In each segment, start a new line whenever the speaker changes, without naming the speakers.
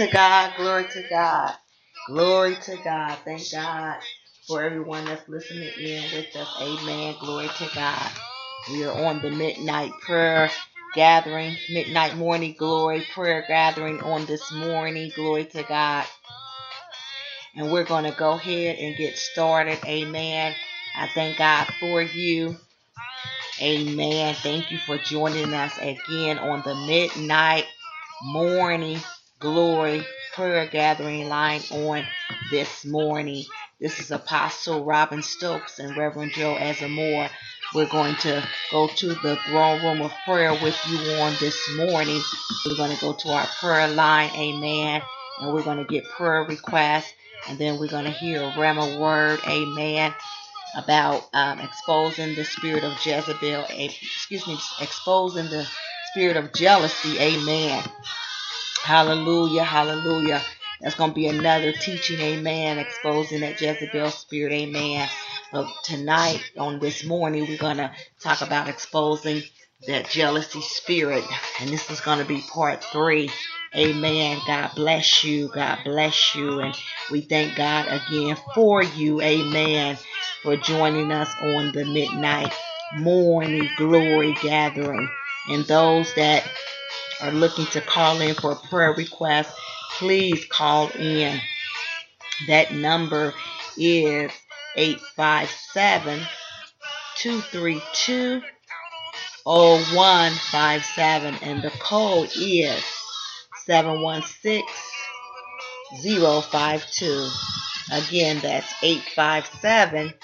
To God, glory to God, glory to God. Thank God for everyone that's listening in with us. Amen. Glory to God. We are on the midnight prayer gathering, midnight morning glory prayer gathering on this morning. Glory to God. And we're going to go ahead and get started. Amen. I thank God for you. Amen. Thank you for joining us again on the midnight morning glory prayer gathering line on this morning. This is Apostle Robin Stokes and Reverend Joe Azamore. We're going to go to the throne room of prayer with you on this morning. We're going to go to our prayer line, amen, and we're going to get prayer requests, and then we're going to hear a Rhema word, amen, about um, exposing the spirit of Jezebel, excuse me, exposing the spirit of jealousy, amen. Hallelujah, hallelujah. That's going to be another teaching, amen, exposing that Jezebel spirit, amen. But tonight, on this morning, we're going to talk about exposing that jealousy spirit. And this is going to be part three. Amen. God bless you. God bless you. And we thank God again for you. Amen. For joining us on the midnight morning glory gathering. And those that are looking to call in for a prayer request, please call in. That number is 857 232 0157 and the code is 716 052. Again, that's 857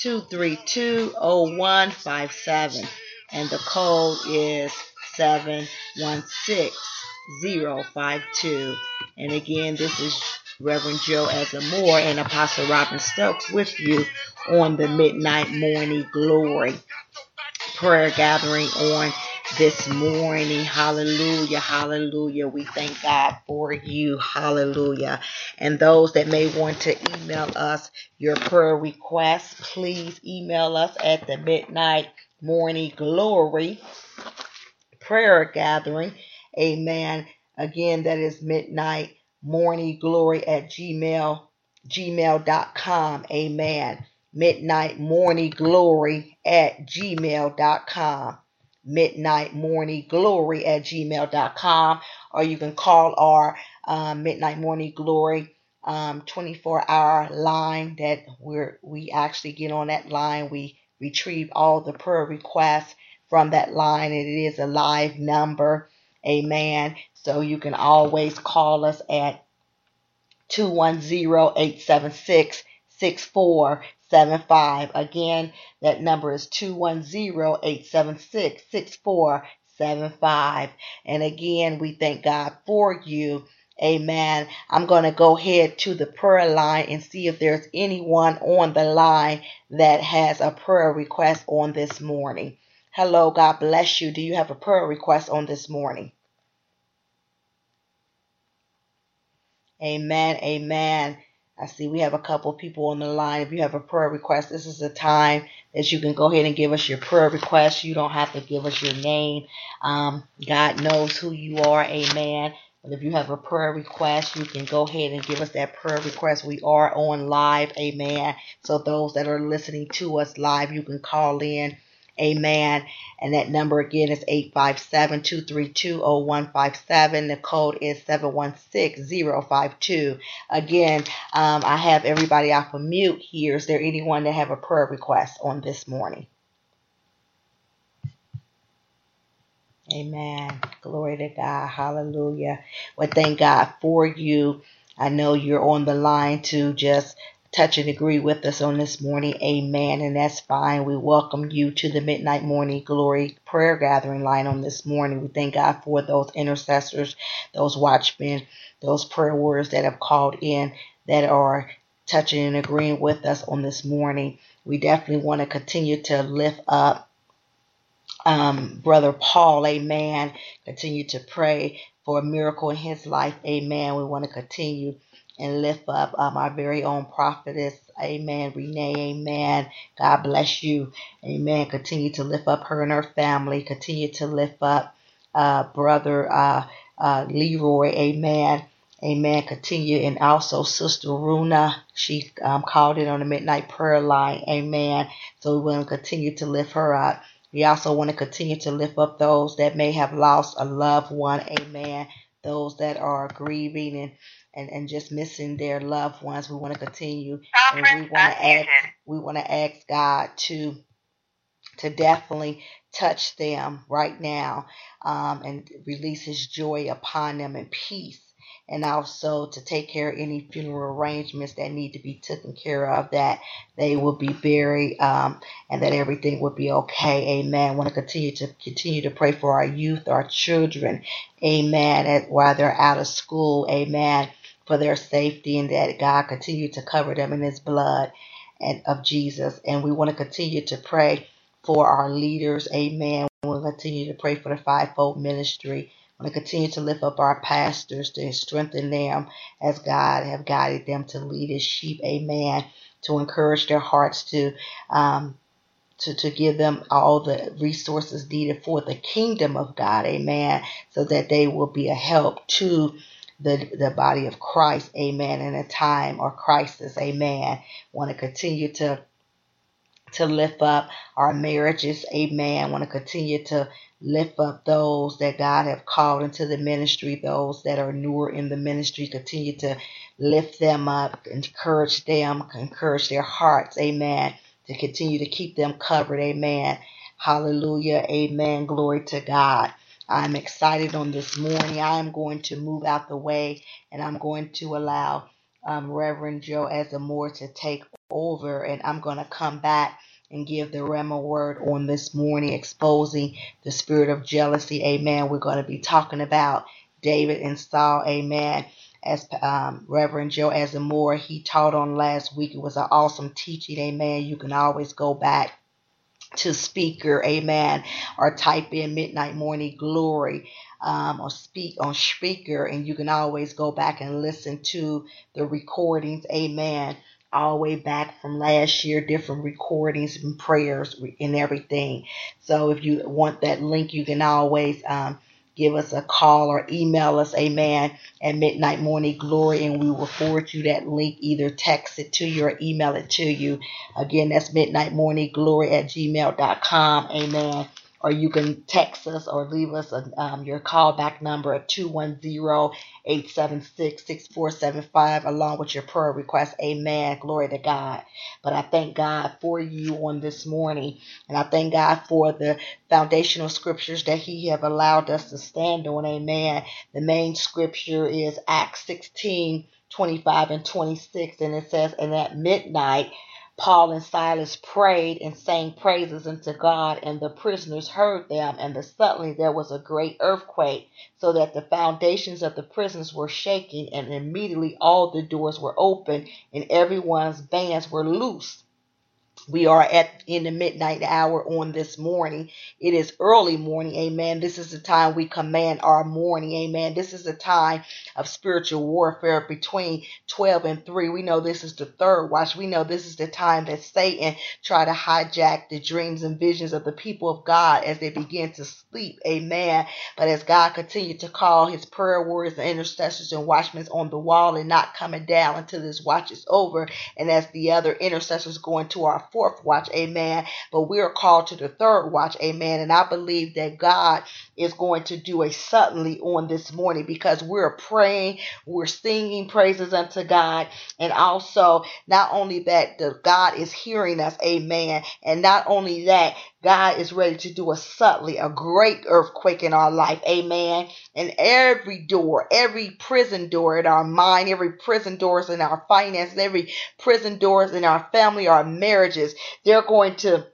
232 0157 and the code is 716052. And again, this is Reverend Joe Azamore and Apostle Robin Stokes with you on the Midnight Morning Glory prayer gathering on this morning. Hallelujah. Hallelujah. We thank God for you. Hallelujah. And those that may want to email us your prayer requests, please email us at the midnight morning glory prayer gathering. Amen. Again, that is midnight morning glory at gmail, gmail.com. Amen. Midnight morning glory at gmail.com. Midnight morning glory at gmail.com. Or you can call our um, midnight morning glory um, 24 hour line that we're, we actually get on that line. We retrieve all the prayer requests from that line. It is a live number. Amen. So you can always call us at 210-876-6475. Again, that number is 210-876-6475. And again, we thank God for you. Amen. I'm going to go ahead to the prayer line and see if there's anyone on the line that has a prayer request on this morning. Hello, God bless you. Do you have a prayer request on this morning? Amen. Amen. I see we have a couple people on the line. If you have a prayer request, this is the time that you can go ahead and give us your prayer request. You don't have to give us your name. Um, God knows who you are. Amen. If you have a prayer request, you can go ahead and give us that prayer request. We are on live. Amen. So those that are listening to us live, you can call in Amen. And that number again is 857 232 0157. The code is 716052. Again, um, I have everybody off of mute here. Is there anyone that have a prayer request on this morning? Amen. Glory to God. Hallelujah. Well, thank God for you. I know you're on the line to just touch and agree with us on this morning. Amen. And that's fine. We welcome you to the Midnight Morning Glory prayer gathering line on this morning. We thank God for those intercessors, those watchmen, those prayer warriors that have called in that are touching and agreeing with us on this morning. We definitely want to continue to lift up um, Brother Paul, amen. Continue to pray for a miracle in his life, amen. We want to continue and lift up um, our very own prophetess. Amen. Renee, amen. God bless you. Amen. Continue to lift up her and her family. Continue to lift up uh, brother uh, uh, Leroy. Amen. Amen. Continue. And also Sister Runa. She um, called in on the midnight prayer line. Amen. So we want to continue to lift her up. We also want to continue to lift up those that may have lost a loved one. Amen. Those that are grieving and and, and just missing their loved ones. We want to continue and we want to ask we want to ask God to to definitely touch them right now um, and release his joy upon them and peace and also to take care of any funeral arrangements that need to be taken care of, that they will be buried, um, and that everything will be okay. Amen. Want to continue to continue to pray for our youth, our children. Amen. while they're out of school. Amen for their safety and that God continue to cover them in his blood and of Jesus. And we want to continue to pray for our leaders. Amen. We'll continue to pray for the fivefold ministry. We want to continue to lift up our pastors to strengthen them as God have guided them to lead his sheep. Amen. To encourage their hearts to um, to, to give them all the resources needed for the kingdom of God, amen, so that they will be a help to the, the body of Christ, amen, in a time or crisis, amen. Want to continue to to lift up our marriages, amen. Want to continue to lift up those that God have called into the ministry, those that are newer in the ministry, continue to lift them up, encourage them, encourage their hearts, amen, to continue to keep them covered, amen. Hallelujah, amen. Glory to God. I'm excited on this morning. I'm going to move out the way and I'm going to allow um, Reverend Joe Azamore to take over and I'm going to come back and give the Rhema word on this morning, exposing the spirit of jealousy. Amen. We're going to be talking about David and Saul. Amen. As um, Reverend Joe Azamore, he taught on last week. It was an awesome teaching. Amen. You can always go back to Spreaker, amen, or type in midnight morning glory um, or speak on Spreaker, and you can always go back and listen to the recordings, amen, all the way back from last year, different recordings and prayers and everything. So if you want that link, you can always um, give us a call or email us, amen, at Midnight Morning Glory, and we will forward you that link. Either text it to you or email it to you. Again, that's Midnight Morning Glory at gmail.com, amen or you can text us or leave us a, um, your callback number at 210-876-6475 along with your prayer request. Amen. Glory to God. But I thank God for you on this morning. And I thank God for the foundational scriptures that he have allowed us to stand on. Amen. The main scripture is Acts 16, 25 and 26. And it says, and at midnight, Paul and Silas prayed and sang praises unto God, and the prisoners heard them, and suddenly there was a great earthquake, so that the foundations of the prisons were shaking, and immediately all the doors were open, and everyone's bands were loosed. We are at in the midnight hour on this morning. It is early morning, amen. This is the time we command our morning, amen. This is the time of spiritual warfare between 12 and 3. We know this is the third watch. We know this is the time that Satan try to hijack the dreams and visions of the people of God as they begin to sleep, amen. But as God continued to call his prayer warriors and intercessors and watchmen on the wall and not coming down until this watch is over, and as the other intercessors go into our fourth watch, amen. But we are called to the third watch, amen. And I believe that God is going to do a suddenly on this morning because we're praying, we're singing praises unto God, and also not only that, the God is hearing us, amen. And not only that, God is ready to do a suddenly, a great earthquake in our life. Amen. And every door, every prison door in our mind, every prison doors in our finances, every prison doors in our family, our marriages, they're going to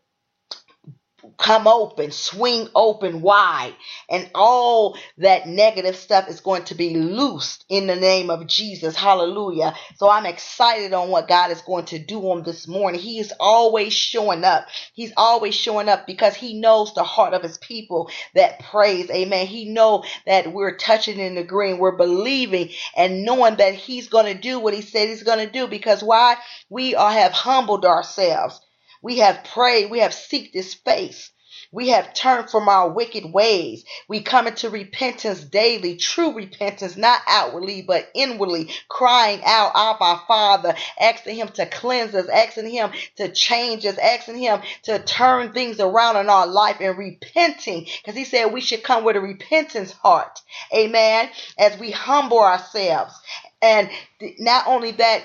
come open, swing open wide, and all that negative stuff is going to be loosed in the name of Jesus. Hallelujah. So I'm excited on what God is going to do on this morning. He is always showing up. He's always showing up because he knows the heart of his people that praise. Amen. He know that we're touching in the green. We're believing and knowing that he's going to do what he said he's going to do because why? We are, have humbled ourselves. We have prayed. We have seeked his face. We have turned from our wicked ways. We come into repentance daily, true repentance, not outwardly, but inwardly, crying out, Abba Father, asking Him to cleanse us, asking Him to change us, asking Him to turn things around in our life and repenting. Because He said we should come with a repentance heart. Amen. As we humble ourselves. And not only that,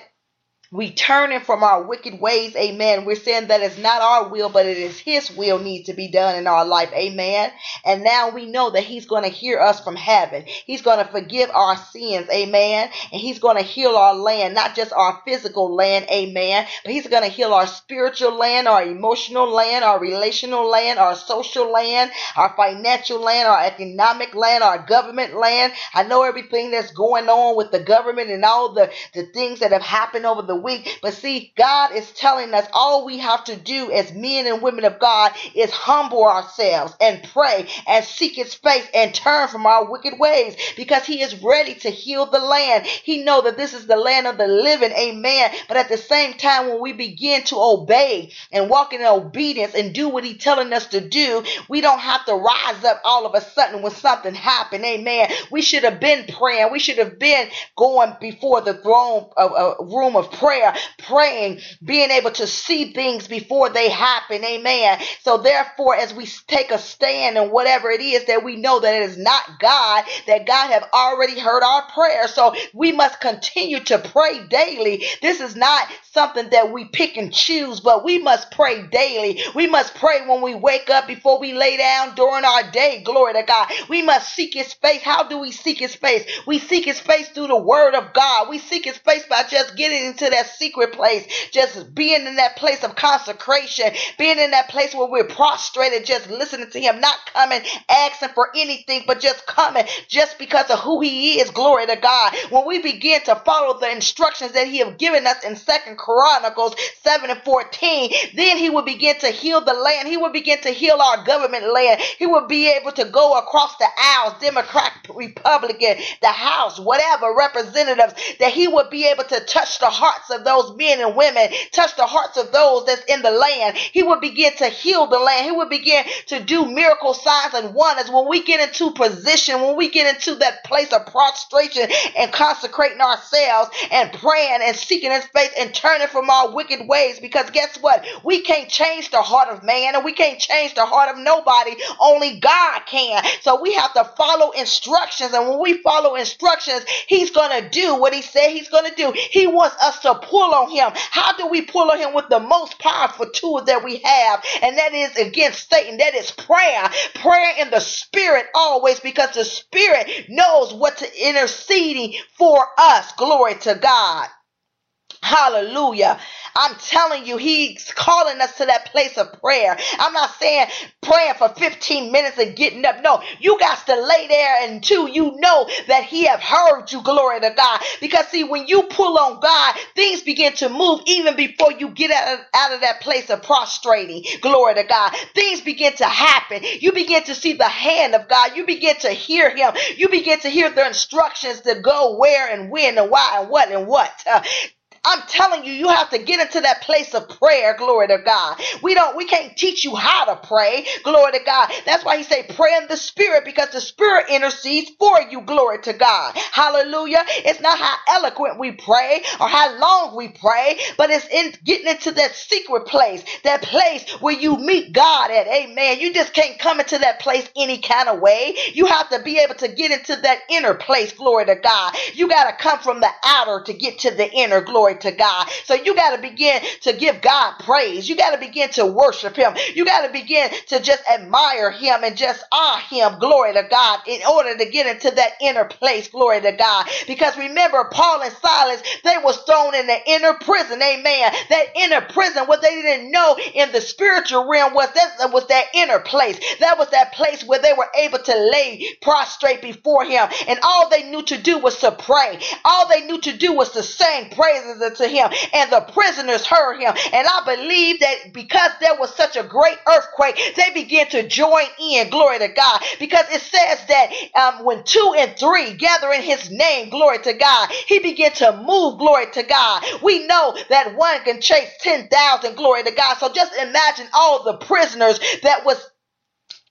we turning from our wicked ways, amen. We're saying that it's not our will, but it is His will needs to be done in our life, amen. And now we know that He's going to hear us from heaven. He's going to forgive our sins, amen. And He's going to heal our land, not just our physical land, amen, but He's going to heal our spiritual land, our emotional land, our relational land, our social land, our financial land, our economic land, our government land. I know everything that's going on with the government and all the, the things that have happened over the But see, God is telling us all we have to do as men and women of God is humble ourselves and pray and seek his face and turn from our wicked ways because he is ready to heal the land. He know that this is the land of the living. Amen. But at the same time, when we begin to obey and walk in obedience and do what he's telling us to do, we don't have to rise up all of a sudden when something happened. Amen. We should have been praying. We should have been going before the throne of a room of prayer prayer, praying, being able to see things before they happen. Amen. So therefore, as we take a stand and whatever it is that we know that it is not God, that God have already heard our prayer. So we must continue to pray daily. This is not something that we pick and choose, but we must pray daily. We must pray when we wake up before we lay down during our day. Glory to God. We must seek his face. How do we seek his face? We seek his face through the word of God. We seek his face by just getting into that secret place, just being in that place of consecration, being in that place where we're prostrated, just listening to Him, not coming asking for anything, but just coming just because of who He is. Glory to God. When we begin to follow the instructions that He have given us in Second Chronicles 7 and 14, then He will begin to heal the land. He will begin to heal our government land. He will be able to go across the aisles, Democrat, Republican, the House, whatever representatives, that He would be able to touch the hearts of those men and women, touch the hearts of those that's in the land. He would begin to heal the land. He would begin to do miracle signs and wonders. When we get into position, when we get into that place of prostration and consecrating ourselves and praying and seeking his face and turning from our wicked ways, because guess what? We can't change the heart of man and we can't change the heart of nobody. Only God can. So we have to follow instructions. And when we follow instructions, he's going to do what he said he's going to do. He wants us to pull on him. How do we pull on him with the most powerful tool that we have? And that is against Satan. That is prayer. Prayer in the spirit always because the spirit knows what to interceding for us. Glory to God. Hallelujah. I'm telling you, he's calling us to that place of prayer. I'm not saying praying for 15 minutes and getting up. No, you got to lay there until you know that he have heard you. Glory to God. Because see, when you pull on God, things begin to move even before you get out of, out of that place of prostrating. Glory to God. Things begin to happen. You begin to see the hand of God. You begin to hear him. You begin to hear the instructions to go where and when and why and what and what. Uh, I'm telling you, you have to get into that place of prayer. Glory to God. We don't, we can't teach you how to pray. Glory to God. That's why he say pray in the spirit because the spirit intercedes for you. Glory to God. Hallelujah. It's not how eloquent we pray or how long we pray, but it's in getting into that secret place, that place where you meet God at. Amen. You just can't come into that place any kind of way. You have to be able to get into that inner place. Glory to God. You got to come from the outer to get to the inner. Glory Glory to God. So you got to begin to give God praise. You got to begin to worship Him. You got to begin to just admire Him and just honor Him. Glory to God. In order to get into that inner place. Glory to God. Because remember, Paul and Silas, they was thrown in the inner prison. Amen. That inner prison, what they didn't know in the spiritual realm was that was that inner place. That was that place where they were able to lay prostrate before Him. And all they knew to do was to pray. All they knew to do was to sing praises unto him, and the prisoners heard him. And I believe that because there was such a great earthquake, they began to join in. Glory to God. Because it says that um, when two and three gather in his name, glory to God, he began to move, glory to God. We know that one can chase 10,000, glory to God. So just imagine all the prisoners that was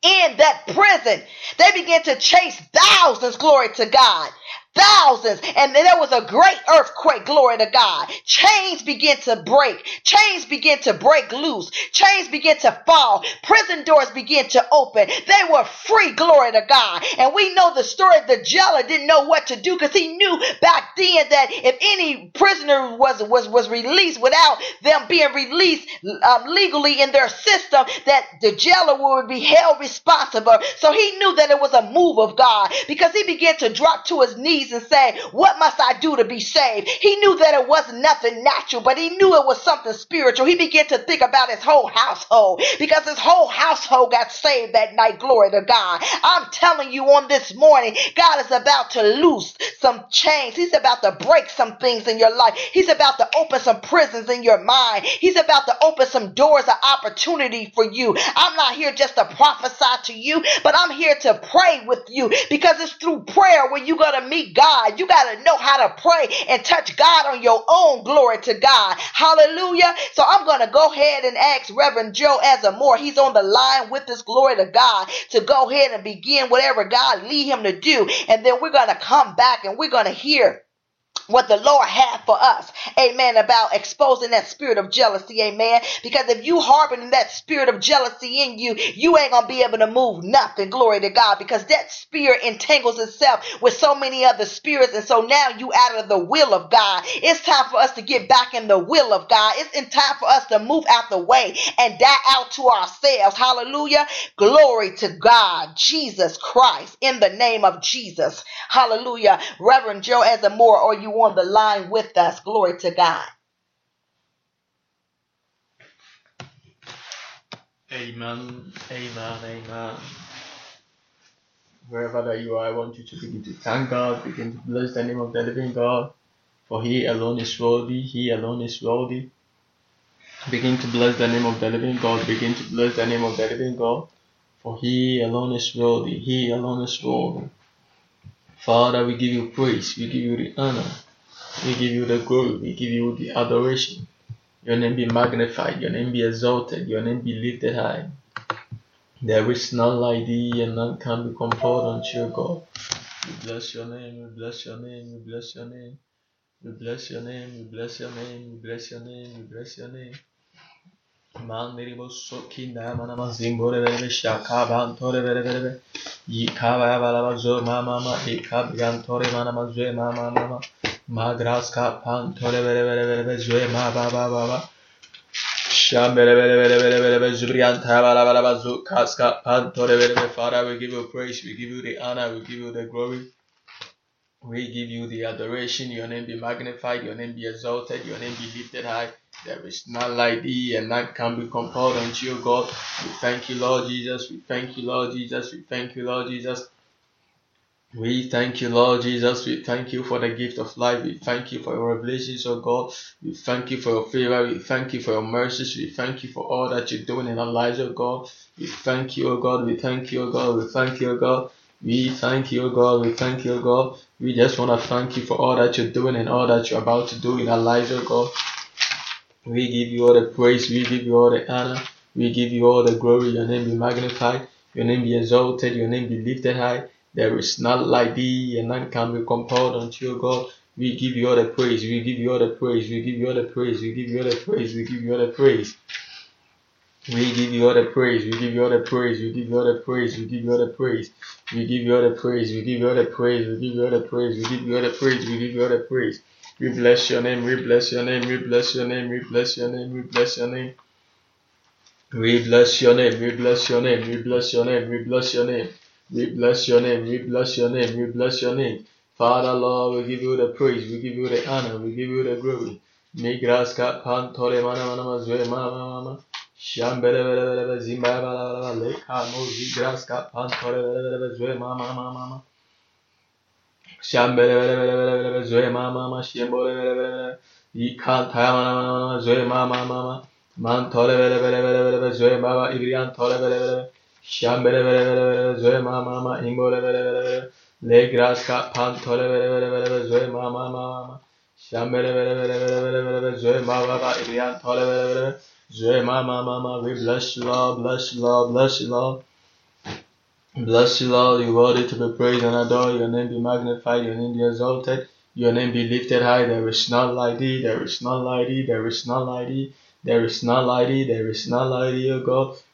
in that prison. They began to chase thousands, glory to God thousands and there was a great earthquake glory to god. Chains begin to break. Chains begin to break loose. Chains begin to fall. Prison doors begin to open. They were free glory to god. And we know the story. The jailer didn't know what to do because he knew back then that if any prisoner was was was released without them being released um, legally in their system that the jailer would be held responsible. So he knew that it was a move of god because he began to drop to his knees and say, What must I do to be saved? He knew that it wasn't nothing natural, but he knew it was something spiritual. He began to think about his whole household because his whole household got saved that night. Glory to God. I'm telling you on this morning, God is about to loose some chains. He's about to break some things in your life. He's about to open some prisons in your mind. He's about to open some doors of opportunity for you. I'm not here just to prophesy to you, but I'm here to pray with you because it's through prayer where you're going to meet God. You got to know how to pray and touch God on your own. Glory to God. Hallelujah. So I'm going to go ahead and ask Reverend Joe Azamore. He's on the line with us. Glory to God to go ahead and begin whatever God lead him to do. And then we're going to come back and we're going to hear what the Lord had for us, amen, about exposing that spirit of jealousy, amen. Because if you harboring that spirit of jealousy in you, you ain't gonna be able to move nothing, glory to God, because that spirit entangles itself with so many other spirits, and so now you out of the will of God. It's time for us to get back in the will of God. It's in time for us to move out the way and die out to ourselves. Hallelujah. Glory to God, Jesus Christ, in the name of Jesus. Hallelujah. Reverend Joe Azamore, or you on the line with us. Glory to God.
Amen. Amen. Amen. Wherever that you are, I want you to begin to thank God, begin to bless the name of the living God, for He alone is worthy. He alone is worthy. Begin to bless the name of the living God. Begin to bless the name of the living God, for He alone is worthy. He alone is worthy. Father, we give you praise. We give you the honor. We give you the glory. We give you the adoration. Your name be magnified. Your name be exalted. Your name be lifted high. There is none like thee, and none can be compared unto your God. We bless your name. We bless your name. We bless your name. We bless your name. We bless your name. We bless your name. We bless your name. Verebe shaka mama magras ka pantore vere vere verebe zo ma ba ba ba ba sham vere vere vere vere verebe zubrianta bala bala ba zo kaska pantore verebe Father we give you praise we give you the honor we give you the glory We give you the adoration. Your name be magnified. Your name be exalted. Your name be lifted high. There is none like thee, and none can be compared unto you, God. We thank you, Lord Jesus. We thank you, Lord Jesus. We thank you, Lord Jesus. We thank you, Lord Jesus. We thank you for the gift of life. We thank you for your revelations, oh God. We thank you for your favor. We thank you for your mercies. We thank you for all that you're doing in our lives, oh God. We thank you, oh God. We thank you, oh God. We thank you, oh God. We thank you, oh God. We thank you, oh God. We just want to thank you for all that you're doing and all that you're about to do in our lives, oh God. We give you all the praise. We give you all the honor. We give you all the glory. Your name be magnified. Your name be exalted. Your name be lifted high. There is none like thee, and none can be compared unto you, God. We give you all the praise. We give you all the praise. We give you all the praise. We give you all the praise. We give you all the praise. We give you all the praise. We give you all the praise. We give you all the praise. We give you all the praise. We give you all the praise. We give you all the praise. We give you all the praise. We give you all the praise. We give you all the praise. We bless your name. We bless your name. We bless your name. We bless your name. We bless your name. We bless your name. We bless your name. We bless your name. We bless your name. We bless your name. We bless your name. We bless your name. Father Lord, we give you the praise. We give you the honor. We give you the glory. Migraska pantore mana mana mazwe mana mana mana. Shambele bele bele bele zimba bele bele bele leka mo zigraska pantore bele bele bele zwe mana mana mana. Shambele bele bele bele bele zwe mana mana shambole bele bele bele. Ikan taya mana mana mana zwe mana mana mana. Mantore bele bele bele bele bele zwe baba ibrian tore bele bele. Shambele bele bele bele zwe mana mana imbole bele bele bele. Le bele bele zwe baba ibrian tore bele bele. Zwe mama mama, we bless you, Lord, bless you, Lord, bless you, Lord. Bless you, Lord, you worthy to be praised and adored. Your name be magnified, your name be exalted, your name be lifted high. There is none like thee, there is none like thee, there is none like thee, there is none like thee, there is none like thee, O God.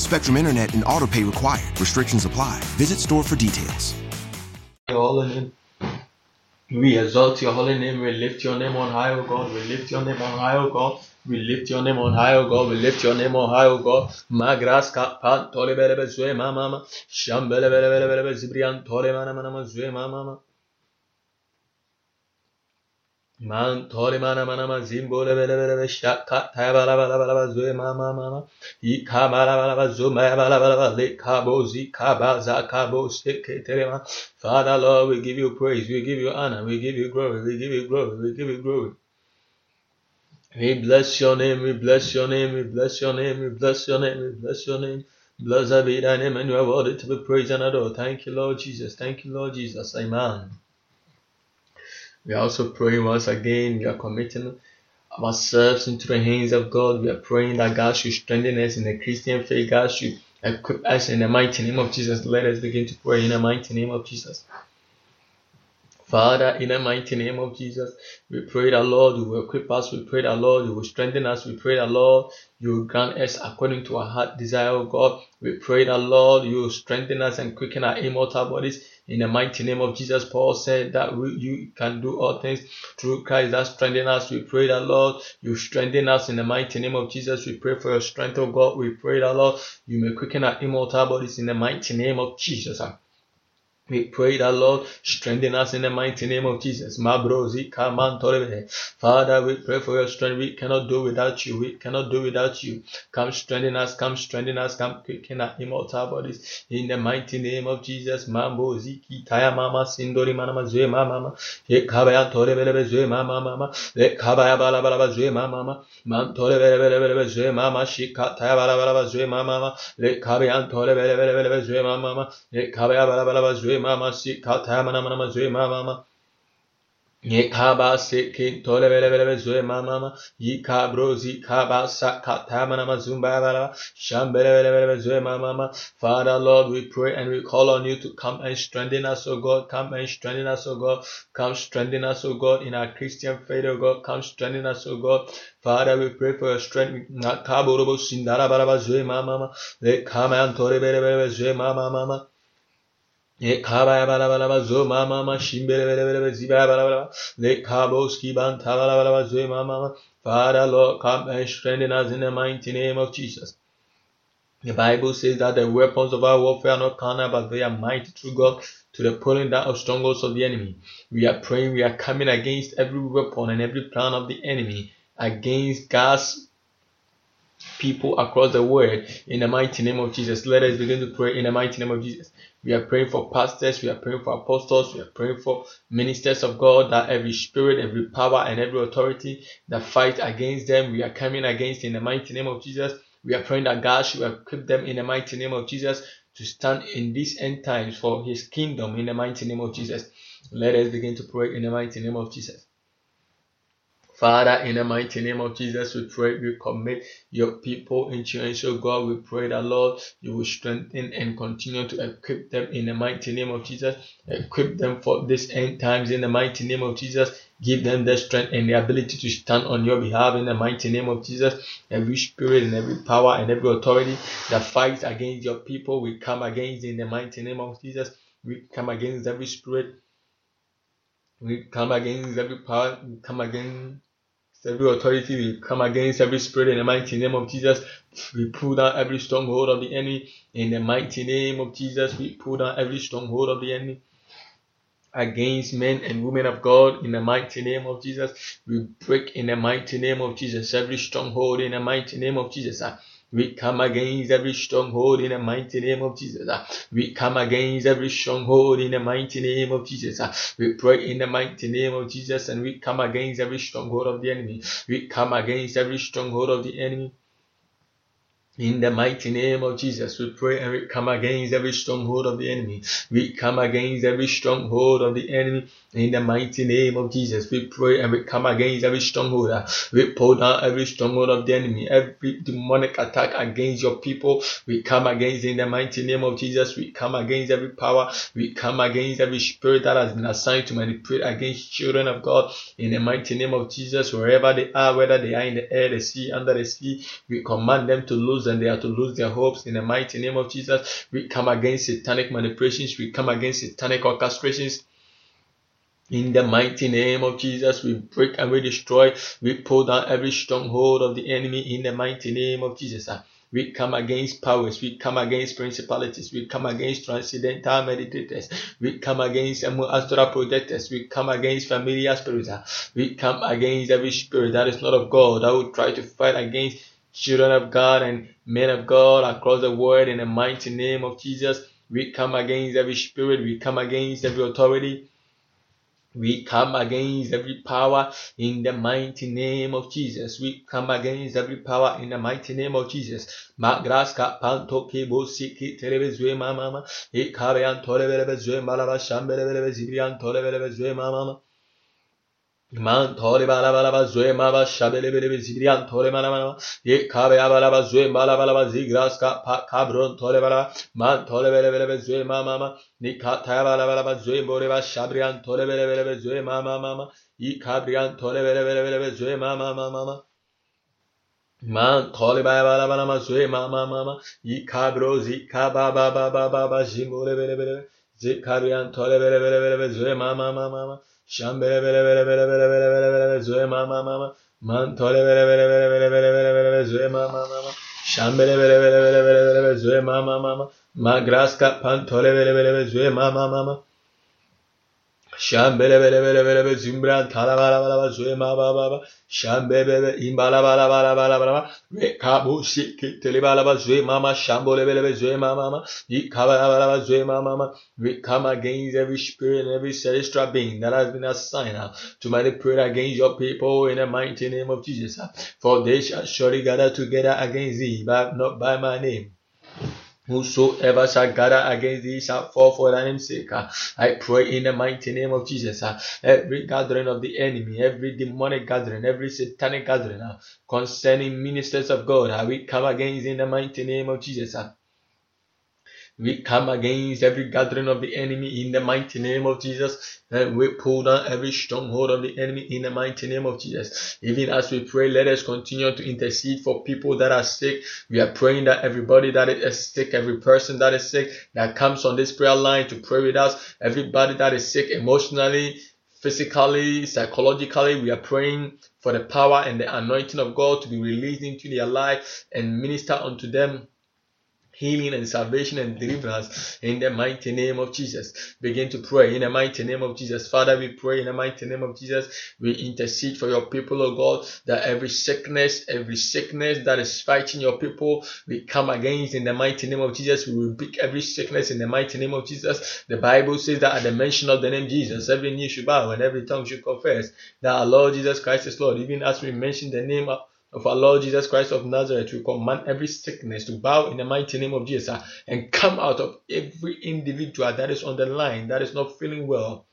Spectrum Internet and autopay required. Restrictions apply. Visit store for details.
holy name. We exalt your holy name. We lift your name on high, O God. We lift your name on high, O God. We lift your name on high, O God. We lift your name on high, O God. Magras kapan tole bele bele zwe ma mama. Shambele bele bele bele bele tole mana mana ma zwe ma mama. Man tole mana mana ma zimbole bele bele bele shaka taya bala bala bala bala zwe ma ma mama. Ika bala bala bala zo ma bala bala bala le kabo zi kaba za kabo seke terema. Father Lord, we give you praise, we give you honor, we give you glory, we give you glory, we give you glory. We bless your name, we bless your name, we bless your name, we bless your name, we bless your name. Blessed be thy name, and you are worthy to be praised and adored. Thank you, Lord Jesus. Thank you, Lord Jesus. Amen. We are also praying once again. We are committing ourselves into the hands of God. We are praying that God should strengthen us in the Christian faith. God should equip us in the mighty name of Jesus. Let us begin to pray in the mighty name of Jesus. Father, in the mighty name of Jesus, we pray that Lord, you will equip us. We pray that Lord, you will strengthen us. We pray that Lord, you will grant us according to our heart desire, O God. We pray that Lord, you will strengthen us and quicken our immortal bodies. In the mighty name of Jesus, Paul said that we, you can do all things through Christ that strengthen us. We pray that Lord, you strengthen us in the mighty name of Jesus. We pray for your strength, O God. We pray that Lord, you may quicken our immortal bodies in the mighty name of Jesus. We pray that Lord strengthen us in the mighty name of Jesus. Father, we pray for your strength. We cannot do without you. We cannot do without you. Come strengthen us. Come strengthen us. Come quicken our immortal bodies in the mighty name of Jesus. Mambo ziki taya mama sindori mama zwe mama ye kabaya tore bele be zwe mama mama le kabaya bala bala ba zwe mama mama man tore bele bele bele be zwe mama shika taya bala bala ba zwe mama mama le kabaya tore bele bele bele be zwe mama mama le kabaya bala bala ba zwe mama si kata mana mana ma zwe mama mama Ye kaba se ke tole bele bele zoe mama mama yi kabro zi kaba sa kata mana ma zumba bala sham bele bele zoe mama Father Lord we pray and we call on you to come and strengthen us O God. Come and strengthen us O God. Come strengthen us O God in our Christian faith O God. Come strengthen us O God. Father we pray for your strength. Na kabo robo sindara bala zoe mama le kama antore bele bele zoe mama mama Father Lord come and strengthen us in the mighty name of Jesus. The Bible says that the weapons of our warfare are not carnal, but they are mighty through God to the pulling down of strongholds of the enemy. We are praying, we are coming against every weapon and every plan of the enemy against God's people across the world in the mighty name of Jesus. Let us begin to pray in the mighty name of Jesus. We are praying for pastors, we are praying for apostles, we are praying for ministers of God that every spirit, every power, and every authority that fight against them, we are coming against in the mighty name of Jesus. We are praying that God should equip them in the mighty name of Jesus to stand in these end times for his kingdom in the mighty name of Jesus. Let us begin to pray in the mighty name of Jesus. Father, in the mighty name of Jesus, we pray, we commit your people into your hands, God. We pray that, Lord, you will strengthen and continue to equip them in the mighty name of Jesus. Equip them for this end times in the mighty name of Jesus. Give them the strength and the ability to stand on your behalf in the mighty name of Jesus. Every spirit and every power and every authority that fights against your people, we come against in the mighty name of Jesus. We come against every spirit. We come against every power. We come against every authority we come against every spirit in the mighty name of Jesus. We pull down every stronghold of the enemy in the mighty name of Jesus. We pull down every stronghold of the enemy against men and women of God in the mighty name of Jesus. We break in the mighty name of Jesus every stronghold in the mighty name of Jesus. We come against every stronghold in the mighty name of Jesus. We come against every stronghold in the mighty name of Jesus. We pray in the mighty name of Jesus and we come against every stronghold of the enemy. We come against every stronghold of the enemy. In the mighty name of Jesus, we pray and we come against every stronghold of the enemy. We come against every stronghold of the enemy. In the mighty name of Jesus, we pray and we come against every stronghold. We pull down every stronghold of the enemy, every demonic attack against your people. We come against in the mighty name of Jesus. We come against every power. We come against every spirit that has been assigned to manipulate against children of God. In the mighty name of Jesus, wherever they are, whether they are in the air, the sea, under the sea, we command them to lose and they are to lose their hopes. In the mighty name of Jesus, we come against satanic manipulations. We come against satanic orchestrations. In the mighty name of Jesus, we break and we destroy. We pull down every stronghold of the enemy in the mighty name of Jesus. Ah, we come against powers. We come against principalities. We come against transcendental meditators. We come against astral projectors. We come against familiar spirits. Ah, we come against every spirit that is not of God that will try to fight against children of God and men of God across the world in the mighty name of Jesus. We come against every spirit. We come against every authority. We come against every power in the mighty name of Jesus. We come against every power in the mighty name of Jesus. Magraska mama. Tolebelebezwe malaba من تاره بالا بالا با زوی ما با شبله بله به زیریان تاره بالا بالا یک کابه بالا با زوی بالا بالا با زیگراس کا کابرون تاره بالا من تاره بله بله به زوی ما ما ما نیکا تایا بالا بالا با زوی بوری با شبریان تاره بله بله به زوی ما ما ما ما یک کابریان تاره بله بله بله به زوی ما ما ما ما من تاله بالا بالا بالا ما زوی ما ما ما ما یک کابرو زی کا با با با با با زیم بوری بله بله زی کابریان تاره بله بله بله به زوی ما ما ما ما bele bele bele be zoe ma ma ma ma ma Shambele bele bele bele bele bele bele bele bele zoe mama mama man tole bele bele bele bele bele bele bele bele zoe mama mama Shambele bele bele bele bele bele bele zoe mama mama Magraska pantole bele bele bele zwe ma ma ma ma. Shambele bele bele bele bele zimbran tala bala bala bala zwe ma ba ba ba. Shambe bele imbala bala bala bala bala bala. Re kabu shiki tele bala bala zwe ma ma bele bala bala. We come against every spirit and every celestial being that has been assigned uh, to manipulate against your people in the mighty name of Jesus. uh. For they shall surely gather together against thee, but not by my name. Whosoever shall gather against thee shall fall for thy name's sake. I pray in the mighty name of Jesus. Every gathering of the enemy, every demonic gathering, every satanic gathering concerning ministers of God, we come against in the mighty name of Jesus. We come against every gathering of the enemy in the mighty name of Jesus. And we pull down every stronghold of the enemy in the mighty name of Jesus. Even as we pray, let us continue to intercede for people that are sick. We are praying that everybody that is sick, every person that is sick, that comes on this prayer line to pray with us, everybody that is sick emotionally, physically, psychologically, we are praying for the power and the anointing of God to be released into their life and minister unto them healing and salvation and deliverance in the mighty name of Jesus. Begin to pray in the mighty name of Jesus. Father, we pray in the mighty name of Jesus. We intercede for your people, oh God, that every sickness, every sickness that is fighting your people, we come against in the mighty name of Jesus. We rebuke every sickness in the mighty name of Jesus. The Bible says that at the mention of the name Jesus, every knee should bow and every tongue should confess that our Lord Jesus Christ is Lord. Even as we mention the name of of our Lord Jesus Christ of Nazareth, we command every sickness to bow in the mighty name of Jesus and come out of every individual that is on the line that is not feeling well.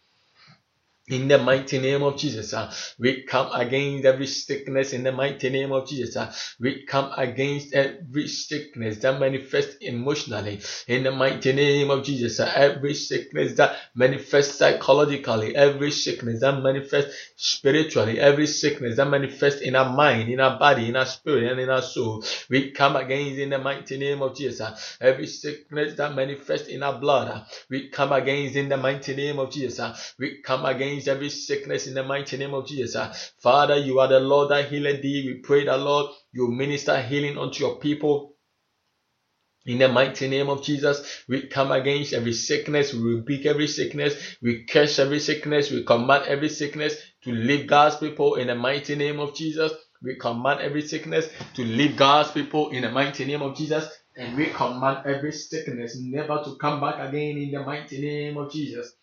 In the mighty name of Jesus, uh, we come against every sickness in the mighty name of Jesus. uh, we come against every sickness that manifests emotionally in the mighty name of Jesus. uh, every sickness that manifests psychologically, every sickness that manifests spiritually, every sickness that manifests in our mind, in our body, in our spirit, and in our soul. We come against in the mighty name of Jesus. uh, every sickness that manifests in our blood, uh, we come against in the mighty name of Jesus. uh, we come against every sickness in the mighty name of Jesus. uh. Father, you are the Lord that healeth thee. We pray that, Lord, you minister healing unto your people. In the mighty name of Jesus, we come against every sickness, we rebuke every sickness, we curse every sickness, we command every sickness to leave God's people in the mighty name of Jesus. We command every sickness to leave God's people in the mighty name of Jesus. And we command every sickness never to come back again in the mighty name of Jesus.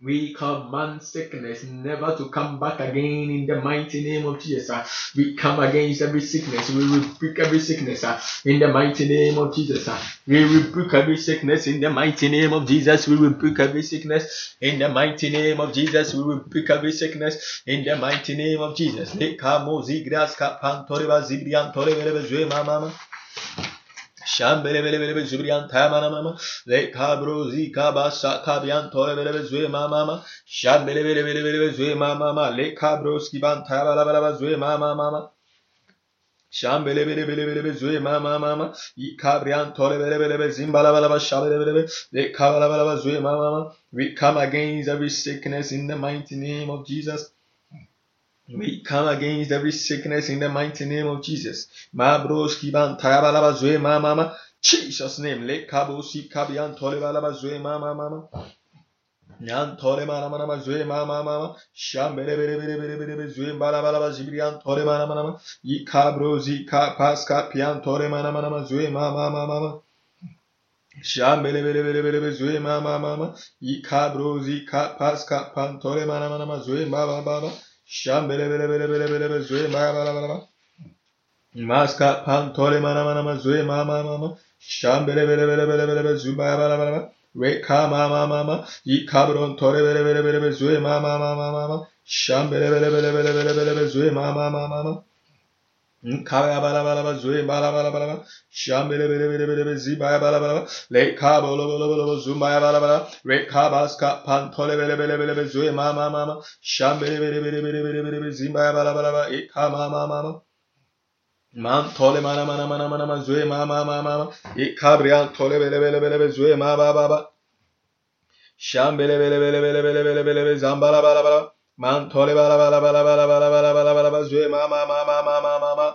We command sickness never to come back again in the mighty name of Jesus. We come against every sickness. Uh, uh. We rebuke every sickness in the mighty name of Jesus. We rebuke every sickness in the mighty name of Jesus. We rebuke every sickness in the mighty name of Jesus. We rebuke every sickness in the mighty name of Jesus. Shambelebelebe Zubrian Tamana Mama, Le Cabro Zika Basa Cabian Torebelebe Zue Mama, Shambelebelebe Zue Mama, Le Cabro Skiban Tabalaba Zue Mama Mama. Şambele bele bele bele be züye mama mama. ma ma. Kabriyan tole bele bele be zimbala bala ba şabele bele be. De kabala bala ba züye mama. ma. We come against every sickness in the mighty name of Jesus. We come against every sickness in the mighty name of Jesus. Mabroski ban tarabalaba zwe mama mama. Jesus name. Le kabo si kabian tolebalaba zwe mama mama. Yan tole mana mana zwe mama mama. Sham bere bere bere bere bere bere zwe bala bala bala zibrian tole mana mana mama. Yi kabro zi ka paska pian tole mana mana mama zwe mama mama mama. Şam bele bele bele bele bele züe ma ma ma ma. İka bro zika paska pantole ma ma mama, ma züe ma ma ma ma. Sham bele bele bele bele bele bele zue ma ba ba ba. Maska pan tole mana mana ma zue ma ma ma ma. Sham bele bele bele bele bele bele ba ba ba ba ba. Re ka ma ma ma ma. Yi kabron tole bele bele bele bele zue ma ma ma ma ma ma. Sham bele bele bele bele bele bele bele zue ma ma ma ma ma. Kaya bala bala bala zuy bala bala bala bala şam bala bala bala bala bala bala zum baya bala bala re ka bas ka pan tole bele bele bele bele zuy ma ma ma ma şam bele bele bele bele bele bala bala bala e ka ma ma Man tole mana mana mana mana mana zuy ma ma ma ma ma e ka brian tole bele bele bele bele zuy ma ba ba ba şam bele bele bele bele bele bele bele zambala bala bala bala Man tole bala bala bala bala bala bala bala bala bala zue ma ma ma ma ma ma ma ma.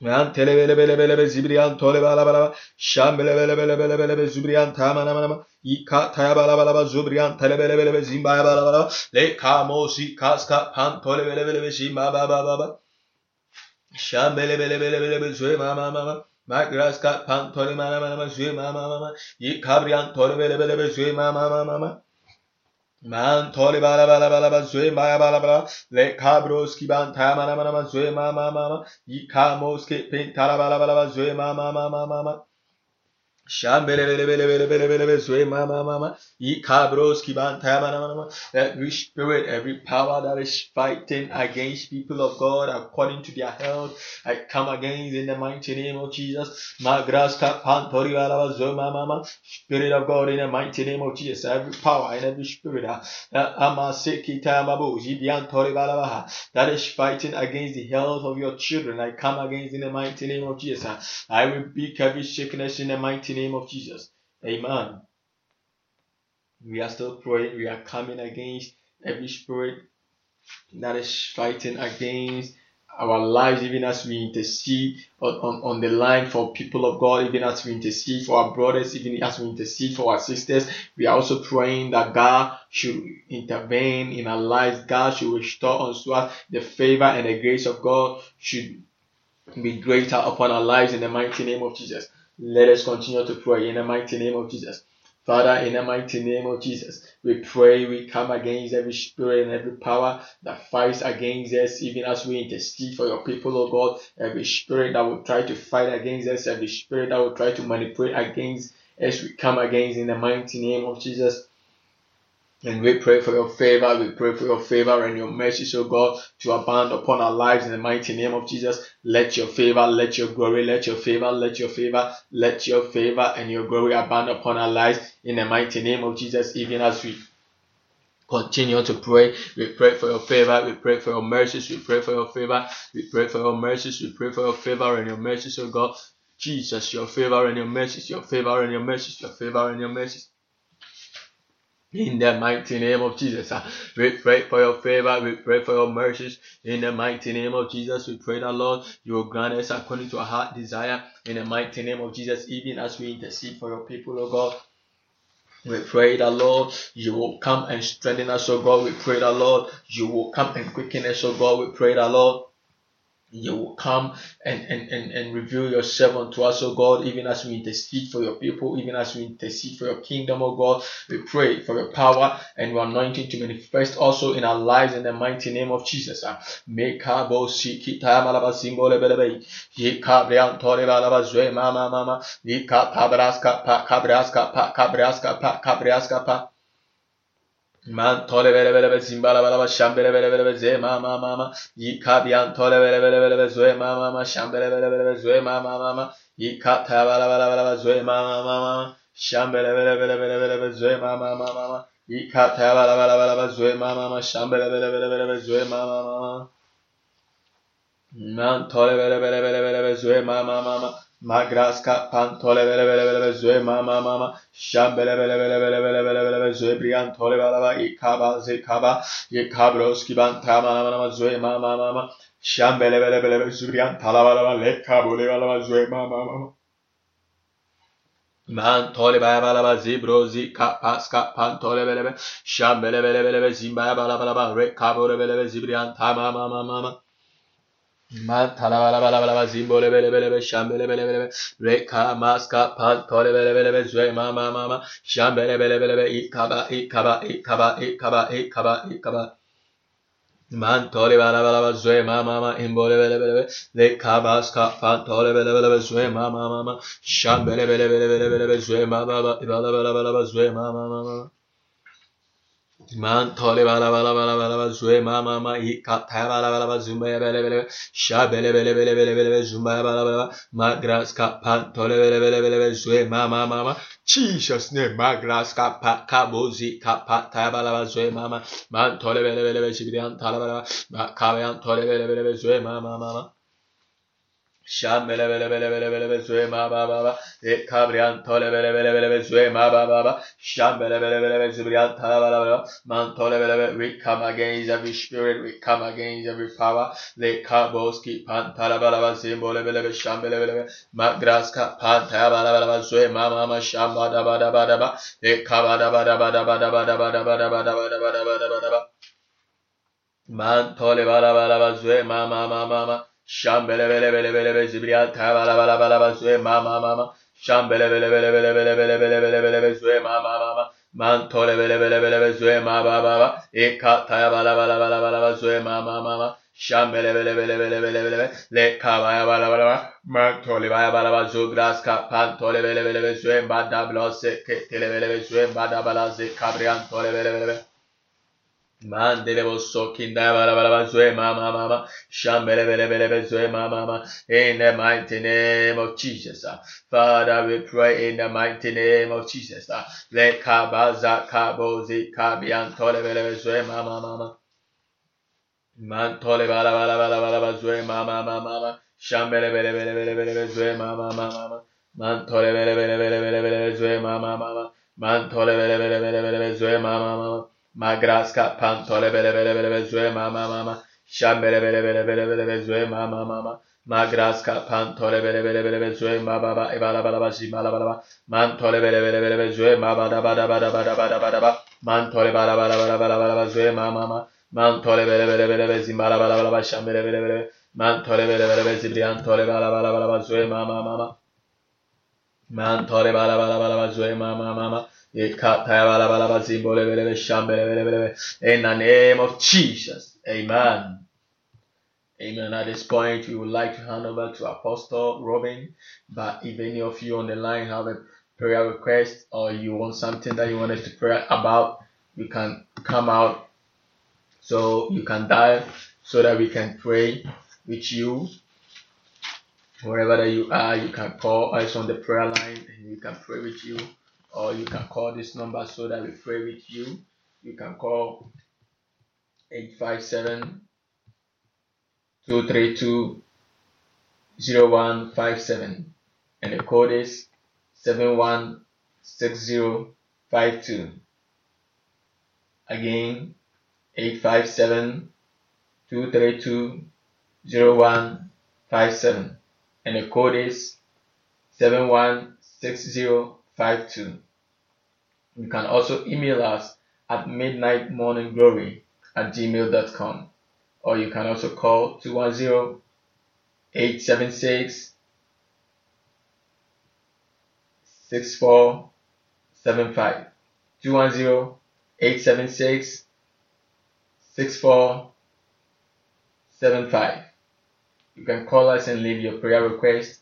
Man tele bele bele bele be zibriyan tole bala bala şam bele bele bele bele bele be zubriyan tamam aman aman yika taya bala bala bala zubriyan tele bele bele be zimbaya bala bala le kamo si kaska pan tole bele bele be zimba ba ba ba ba şam bele bele bele bele be zue ma ma ma ma Magraska pan tole ma ma ma ma zue ma ma ma ma yika briyan tole bele bele be zue ma ma ma ma ma Man tole bala bala bala bala zue maya bala bala le kabros ki ban ta mana mana ma zue ma ma ma ma yi kamos ki pin tala bala bala zue ma ma ma ma ma ma every spirit every power that is fighting against people of God according to their health I come against in the mighty name of Jesus spirit of God in the mighty name of Jesus every power and every spirit that is fighting against the health of your children. I come against in the mighty name of Jesus. I rebuke every sickness in the mighty name of Jesus. Amen. We are still praying. We are coming against every spirit that is fighting against our lives, even as we intercede on, on, on, the line for people of God, even as we intercede for our brothers, even as we intercede for our sisters. We are also praying that God should intervene in our lives. God should restore unto us the favor and the grace of God should be greater upon our lives in the mighty name of Jesus. Let us continue to pray in the mighty name of Jesus. Father, in the mighty name of Jesus, we pray we come against every spirit and every power that fights against us, even as we intercede for your people, oh God. Every spirit that will try to fight against us, every spirit that will try to manipulate against us, we come against in the mighty name of Jesus. And we pray for your favor. We pray for your favor and your mercy, so God, to abound upon our lives in the mighty name of Jesus. Let your favor, let your glory, let your favor, let your favor, let your favor and your glory abound upon our lives in the mighty name of Jesus, even as we continue to pray. We pray for your favor. We pray for your mercies. We pray for your favor. We pray for your mercies. We pray for your favor and your mercies, oh God. Jesus, your favor and your mercies, your favor and your mercies, your favor and your mercies. In the mighty name of Jesus, we pray for your favor, we pray for your mercies. In the mighty name of Jesus, we pray that Lord, you will grant us according to our heart desire. In the mighty name of Jesus, even as we intercede for your people, oh God. We pray that Lord, you will come and strengthen us, oh God. We pray that Lord, you will come and quicken us, oh God. We pray that Lord, you will come and, and, and, and reveal yourself unto us, O God, even as we intercede for your people, even as we intercede for your kingdom, O God. We pray for your power and your anointing to manifest also in our lives in the mighty name of Jesus. Ah, Sikita Man tole vere vere vere zimbala bala şambere vere vere vere ma ma ma ma yika bian tole vere vere vere vere zoe ma ma ma şambere vere vere vere zoe ma ma ma ma yika ta bala bala bala bala zoe ma ma ma ma şambere vere vere vere vere vere zoe ma ma ma ma ma yika ta bala bala bala bala zoe ma ma ma şambere vere vere vere vere zoe ma ma ma ma man tole vere vere vere vere vere zoe ma ma ma ma Magraska pantole bele bele bele bele zue mama mama sham bele bele bele bele bele bele bele bele zue brian tole bala ba ikaba zekaba yekabros ki ban tama mama mama zue mama mama sham bele bele bele bele zurian tala bala ba lekka bole bala ba zue mama mama Man tole baya bala ba zibro zi ka pas ka pan tole bele bele sham bele bele bele bele zimbaya bala bala ba re kabore bele bele zibrian tama mama mama Man tala shambele bele bele bele reka maska pan tole bele bele bele zwe ma ma ma ma shambele bele bele bele ikaba ikaba ikaba ikaba ikaba ikaba bala bala bala zwe ma ma ma imbole bele bele bele reka maska pan tole bele bele zwe ma ma ma ma bele bele bele bele zwe ma ma bala bala bala bala zwe ma ma ma ma من تاله بلا بلا بلا بلا بلا زوه ما ما ما ای کاته بلا بلا بلا زومه بلا بلا شا بلا بلا بلا بلا بلا زومه بلا بلا ما گراس کاپان تاله بلا بلا بلا بلا زوه ما ما ما ما Jesus name, magras kapa kabozi kapa tayabalaba zoe mama man tole bele bele bele şibriyan talabala ma kaveyan tole bele bele bele zoe mama mama ma ma Sham bele bele bele bele bele zue ma ba ba ba. E kabrian tole bele bele bele bele zue ma ba ba ba. Sham bele bele bele tala ba ba ba. Man tole bele bele. We come against every spirit. We come against every power. Le kaboski pan tala ba ba zimbole bele bele sham bele bele bele. Ma graska pan tala ba ba ba zue ma ma ma sham ba da ba da ba da ba. E kaba da ba da ba da ba da ba da ba da ba da ba da ba da ba da ba da ba da ba. Man tole ba ba da ba zue ma ma ma ma ma. Shambele bele bele bele bele zibriya ta bala bala bala sue ma ma ma ma. Shambele bele bele bele bele bele bele bele bele bele sue ma ma ma ma. Man tole bele bele bele bele sue ma ba ba ba. Eka ta bala bala bala bala bala sue ma ma ma ma. Shambele bele bele bele bele bele bele le ka baya bala bala bala. Man tole baya bala bala zu gras ka pan tole bele bele bele sue ba da blose ke tele bele bele sue ba da bala ze kabrian tole bele bele bele. Mandele boso kinda bazwe mama mama shambele bele bele mama mama in the mighty name of Jesus Father we pray in the mighty name of Jesus le kabaza kabozi kabian tole bele bezwe mama mama mantole bazwe mama mama mama shambele bele bele bele bele mama mama mama mantole bele bele bele bele mama mama mantole bele bele bele bele mama mama Magraska pantole bele bele bele bele zue ma ma ma ma. Shambele bele bele bele bele bele zue ma ma ma ma. Magraska pantole bele bele bele bele zue ma ba ba ibala bala ba shi mala bala ba. Mantole bele bele bele bele zue ma ba da ba da ba da ba da ba da ba da ba. Mantole bala bala bala bala bala ba zue ma ma ma. Mantole bele bele bele bele zimbala bala bala ba shambele bele bele. Mantole bele bele bele zibriantole bala bala bala ba zue ma ma ma ma. Mantole bala bala bala ba zue ma ma ma ma. In the name of Jesus. Amen. Amen. At this point, we would like to hand over to Apostle Robin. But if any of you on the line have a prayer request or you want something that you want us to pray about, you can come out so you can dial so that we can pray with you. Wherever that you are, you can call us on the prayer line and we can pray with you or you can call this number so that we pray with you. You can call 857 232 0157 and the code is 716052. Again, 857 232 0157 and the code is 716052. You can also email us at midnightmorningglory at gmail.com or you can also call 210 876 6475 210 876 6475 you can call us and leave your prayer request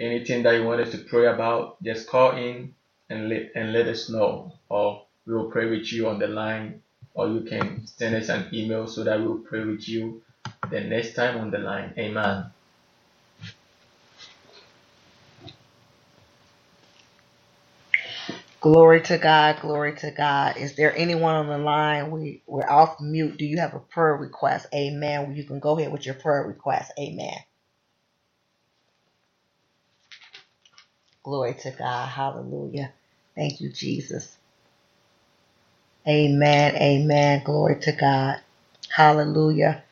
anything that you want us to pray about just call in and let and let us know or we will pray with you on the line or you can send us an email so that we will pray with you the next time on the line amen
Glory to God, glory to God. Is there anyone on the line? We, we're off mute. Do you have a prayer request? Amen. You can go ahead with your prayer request. Amen. Glory to God. Hallelujah. Thank you, Jesus. Amen. Amen. Glory to God. Hallelujah.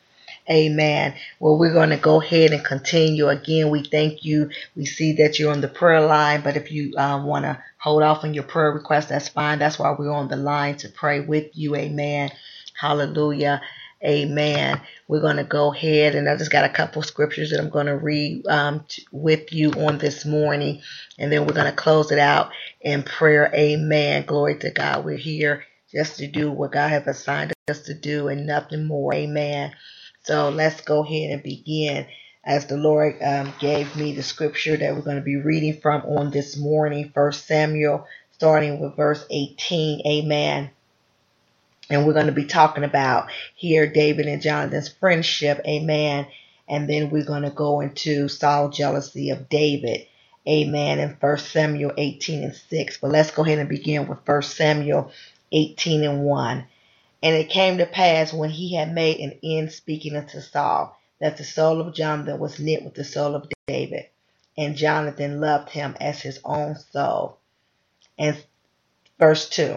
Amen. Well, we're going to go ahead and continue. Again, we thank you. We see that you're on the prayer line, but if you um, want to hold off on your prayer request, that's fine. That's why we're on the line to pray with you. Amen. Hallelujah. Amen. We're going to go ahead, and I just got a couple scriptures that I'm going to read um, with you on this morning, and then we're going to close it out in prayer. Amen. Glory to God. We're here just to do what God has assigned us to do and nothing more. Amen. So let's go ahead and begin as the Lord um, gave me the scripture that we're going to be reading from on this morning, First Samuel, starting with verse 18. Amen. And we're going to be talking about here David and Jonathan's friendship. Amen. And then we're going to go into Saul's jealousy of David. Amen. In First Samuel 18 and 6. But let's go ahead and begin with First Samuel 18 and 1. And it came to pass when he had made an end speaking unto Saul, that the soul of Jonathan was knit with the soul of David, and Jonathan loved him as his own soul. And verse 2.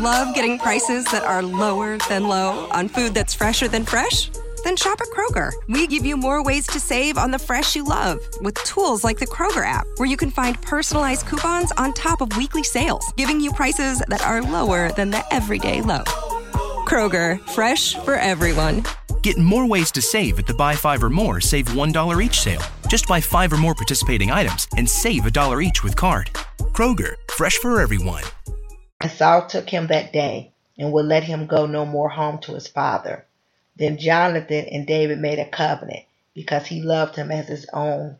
Love getting prices that are lower than low on food that's fresher than fresh? Then shop at Kroger. We give you more ways to save on the fresh you love with tools like the Kroger app, where you can find personalized coupons on top of weekly sales, giving you prices that are lower than the everyday low. Kroger, fresh for everyone.
Get more ways to save at the Buy Five or More Save $1 each sale. Just buy five or more participating items and save a dollar each with card. Kroger, fresh for everyone.
And Saul took him that day and would let him go no more home to his father. Then Jonathan and David made a covenant because he loved him as his own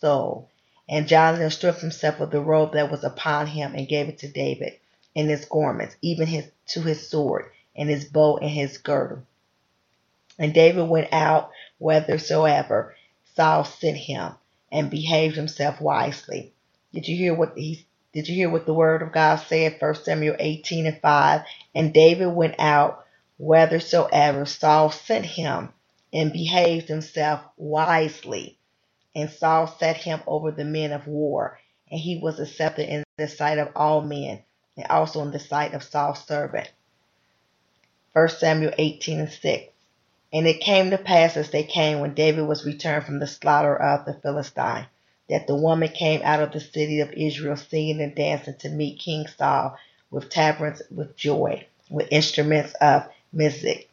soul. And Jonathan stripped himself of the robe that was upon him and gave it to David and his garments, even his to his sword and his bow and his girdle. And David went out whithersoever Saul sent him and behaved himself wisely. Did you hear what he did you hear what the word of God said? 1 Samuel 18 and 5. And David went out whithersoever Saul sent him and behaved himself wisely. And Saul set him over the men of war, and he was accepted in the sight of all men, and also in the sight of Saul's servant. 1 Samuel 18 and 6. And it came to pass as they came when David was returned from the slaughter of the Philistine that the woman came out of the city of Israel singing and dancing to meet King Saul with tabrets with joy, with instruments of music.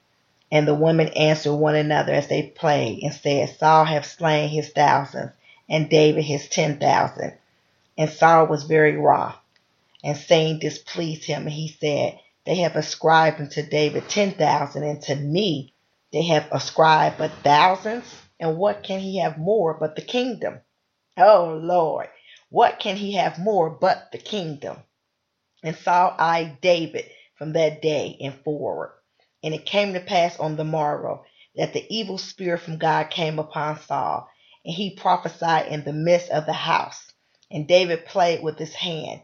And the women answered one another as they played and said, Saul hath slain his thousands, and David his ten thousand. And Saul was very wroth, and saying displeased him, and he said, They have ascribed unto David ten thousand, and to me they have ascribed but thousands. And what can he have more but the kingdom? Oh Lord, what can he have more but the kingdom? And Saul eyed David from that day and forward. And it came to pass on the morrow that the evil spirit from God came upon Saul, and he prophesied in the midst of the house. And David played with his hand,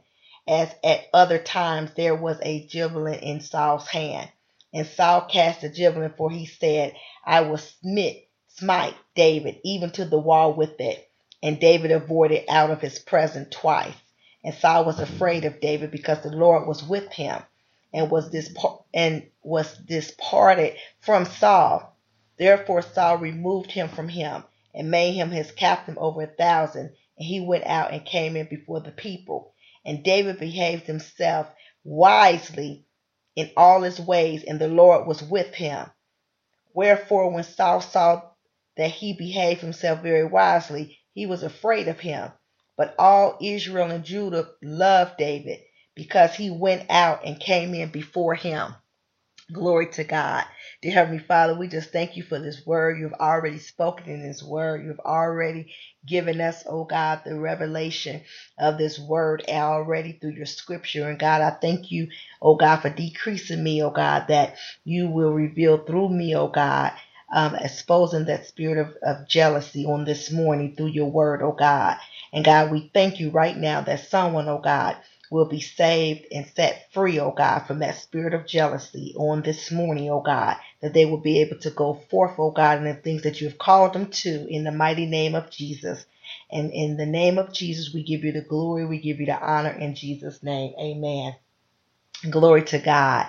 as at other times there was a javelin in Saul's hand. And Saul cast the javelin, for he said, I will smite, smite David even to the wall with it. And David avoided out of his presence twice. And Saul was afraid of David because the Lord was with him and was dis- and was disparted from Saul. Therefore Saul removed him from him and made him his captain over a thousand. And he went out and came in before the people. And David behaved himself wisely in all his ways, and the Lord was with him. Wherefore, when Saul saw that he behaved himself very wisely, he was afraid of him. But all Israel and Judah loved David because he went out and came in before him. Glory to God. Dear Heavenly Father, we just thank you for this word. You've already spoken in this word. You've already given us, oh God, the revelation of this word already through your scripture. And God, I thank you, oh God, for decreasing me, oh God, that you will reveal through me, oh God, um, exposing that spirit of, of jealousy on this morning through your word, oh God. And God, we thank you right now that someone, oh God, will be saved and set free, oh God, from that spirit of jealousy on this morning, oh God, that they will be able to go forth, oh God, in the things that you have called them to in the mighty name of Jesus. And in the name of Jesus, we give you the glory, we give you the honor in Jesus' name. Amen. Glory to God.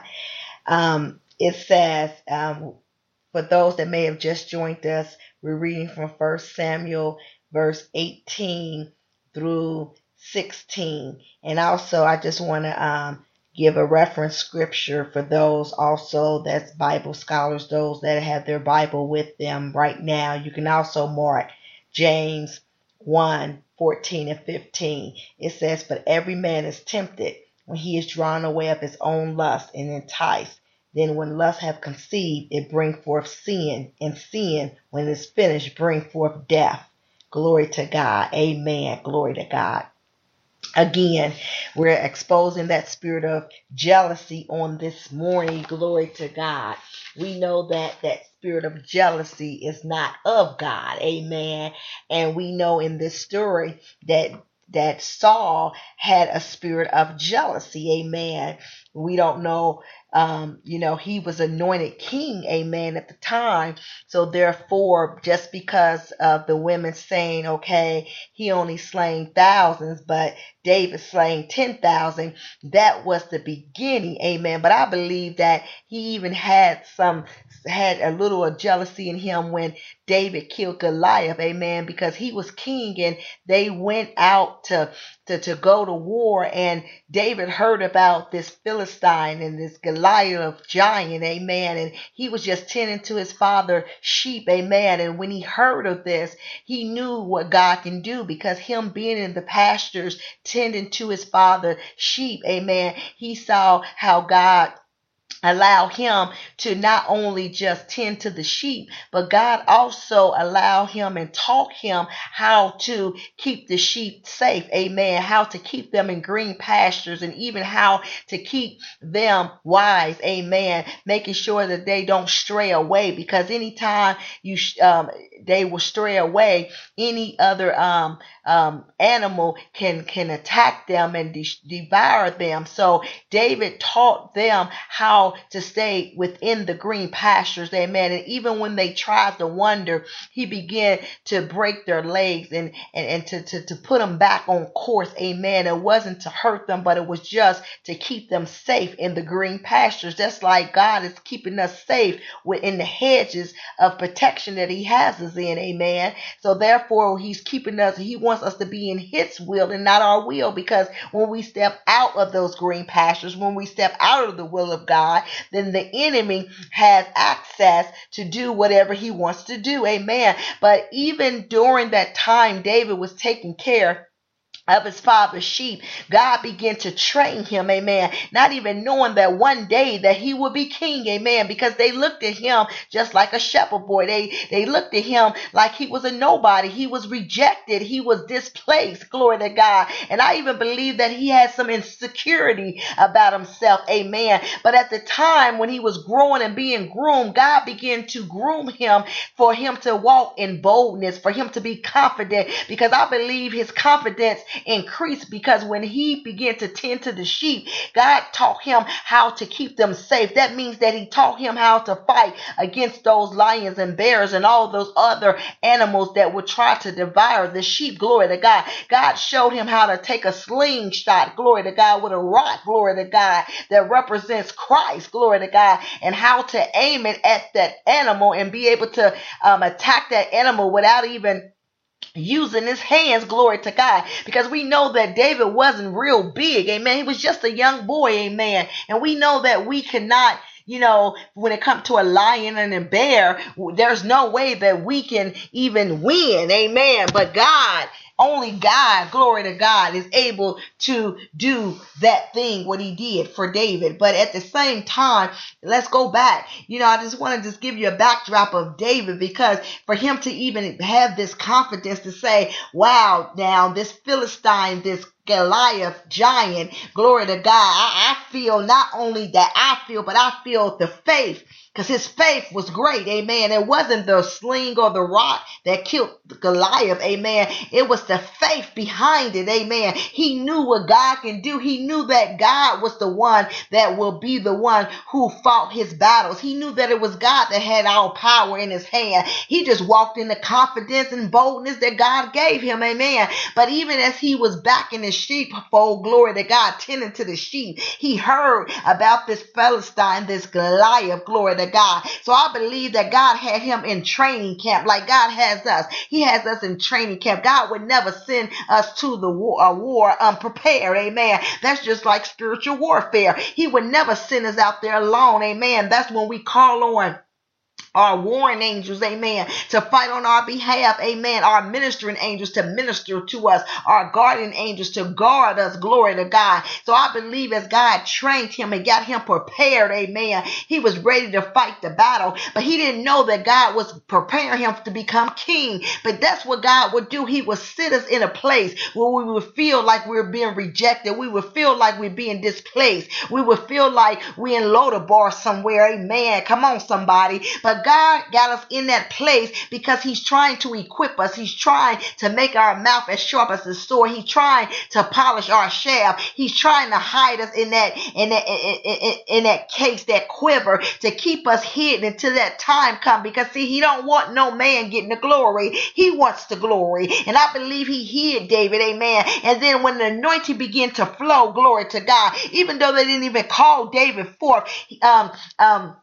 Um, it says, um, for those that may have just joined us, we're reading from 1 Samuel, verse 18 through 16. And also, I just want to um, give a reference scripture for those also that's Bible scholars, those that have their Bible with them right now. You can also mark James 1 14 and 15. It says, But every man is tempted when he is drawn away of his own lust and enticed. Then when lust have conceived, it bring forth sin, and sin, when it's finished, bring forth death. Glory to God. Amen. Glory to God. Again, we're exposing that spirit of jealousy on this morning. Glory to God. We know that that spirit of jealousy is not of God. Amen. And we know in this story that that Saul had a spirit of jealousy. Amen. We don't know um, you know, he was anointed king, amen, at the time. So therefore, just because of the women saying, okay, he only slain thousands, but David slaying 10,000, that was the beginning, amen. But I believe that he even had some, had a little of jealousy in him when David killed Goliath, amen, because he was king and they went out to, to, to go to war and David heard about this Philistine and this Goliath giant, amen, and he was just tending to his father sheep, amen, and when he heard of this, he knew what God can do because him being in the pastures tending to his father sheep, amen, he saw how God allow him to not only just tend to the sheep, but God also allow him and taught him how to keep the sheep safe. Amen. How to keep them in green pastures and even how to keep them wise. Amen. Making sure that they don't stray away because anytime you, um, they will stray away, any other, um, um, animal can, can attack them and de- devour them. So David taught them how to stay within the green pastures, amen. And even when they tried to wander, he began to break their legs and, and, and to, to, to put them back on course, amen. It wasn't to hurt them, but it was just to keep them safe in the green pastures. That's like God is keeping us safe within the hedges of protection that he has us in, amen. So therefore, he's keeping us, he wants us to be in his will and not our will because when we step out of those green pastures, when we step out of the will of God, then the enemy has access to do whatever he wants to do. Amen. But even during that time, David was taking care of his father's sheep. God began to train him, amen. Not even knowing that one day that he would be king, amen, because they looked at him just like a shepherd boy. They they looked at him like he was a nobody. He was rejected. He was displaced. Glory to God. And I even believe that he had some insecurity about himself, amen. But at the time when he was growing and being groomed, God began to groom him for him to walk in boldness, for him to be confident, because I believe his confidence increased because when he began to tend to the sheep, God taught him how to keep them safe. That means that he taught him how to fight against those lions and bears and all those other animals that would try to devour the sheep. Glory to God. God showed him how to take a slingshot, glory to God, with a rock, glory to God, that represents Christ, glory to God, and how to aim it at that animal and be able to um, attack that animal without even using his hands, glory to God, because we know that David wasn't real big, amen. He was just a young boy, amen. And we know that we cannot you know, when it comes to a lion and a bear, there's no way that we can even win. Amen. But God only God, glory to God, is able to do that thing, what he did for David. But at the same time, let's go back. You know, I just want to just give you a backdrop of David because for him to even have this confidence to say, wow, now this Philistine, this Goliath giant, glory to God, I, I feel not only that I feel, but I feel the faith because his faith was great. Amen. It wasn't the sling or the rock that killed Goliath. Amen. It was the faith behind it. Amen. He knew what God can do. He knew that God was the one that will be the one who fought his battles. He knew that it was God that had all power in his hand. He just walked in the confidence and boldness that God gave him. Amen. But even as he was back in his sheepfold, glory to God, tending to the sheep, he heard about this Philistine, this Goliath, glory to God. So I believe that God had him in training camp like God has us. He has us in training camp. God would never send us to the war, war unprepared. Amen. That's just like spiritual warfare. He would never send us out there alone. Amen. That's when we call on our warring angels, amen, to fight on our behalf, amen, our ministering angels to minister to us, our guardian angels to guard us, glory to God. So I believe as God trained him and got him prepared, amen, he was ready to fight the battle, but he didn't know that God was preparing him to become king. But that's what God would do. He would sit us in a place where we would feel like we're being rejected. We would feel like we're being displaced. We would feel like we're in Lodabar somewhere, amen. Come on, somebody. But God got us in that place because He's trying to equip us. He's trying to make our mouth as sharp as the sword. He's trying to polish our shaft. He's trying to hide us in that in that in, in, in that case, that quiver, to keep us hidden until that time come. Because see, He don't want no man getting the glory. He wants the glory, and I believe He hid David, amen. And then when the anointing began to flow, glory to God, even though they didn't even call David forth, um, um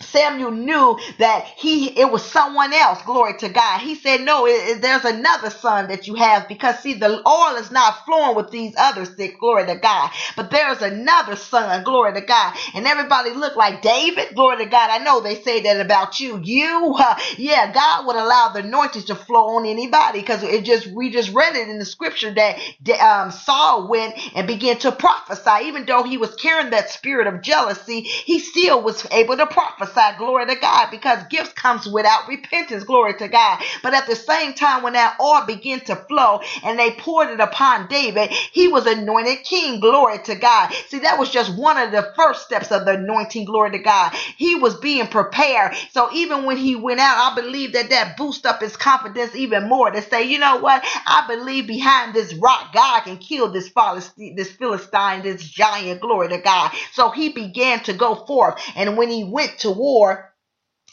Samuel knew that he it was someone else. Glory to God. He said, "No, it, it, there's another son that you have because see, the oil is not flowing with these other six. Glory to God. But there's another son. Glory to God. And everybody looked like David. Glory to God. I know they say that about you. You, uh, yeah, God would allow the anointing to flow on anybody because it just we just read it in the scripture that um, Saul went and began to prophesy. Even though he was carrying that spirit of jealousy, he still was able to prophesy prophesy, glory to God, because gifts comes without repentance, glory to God. But at the same time, when that oil began to flow and they poured it upon David, he was anointed king, glory to God. See, that was just one of the first steps of the anointing, glory to God. He was being prepared. So even when he went out, I believe that that boosted up his confidence even more to say, you know what? I believe behind this rock, God can kill this Philistine, this Philistine, this giant, glory to God. So he began to go forth. And when he went to war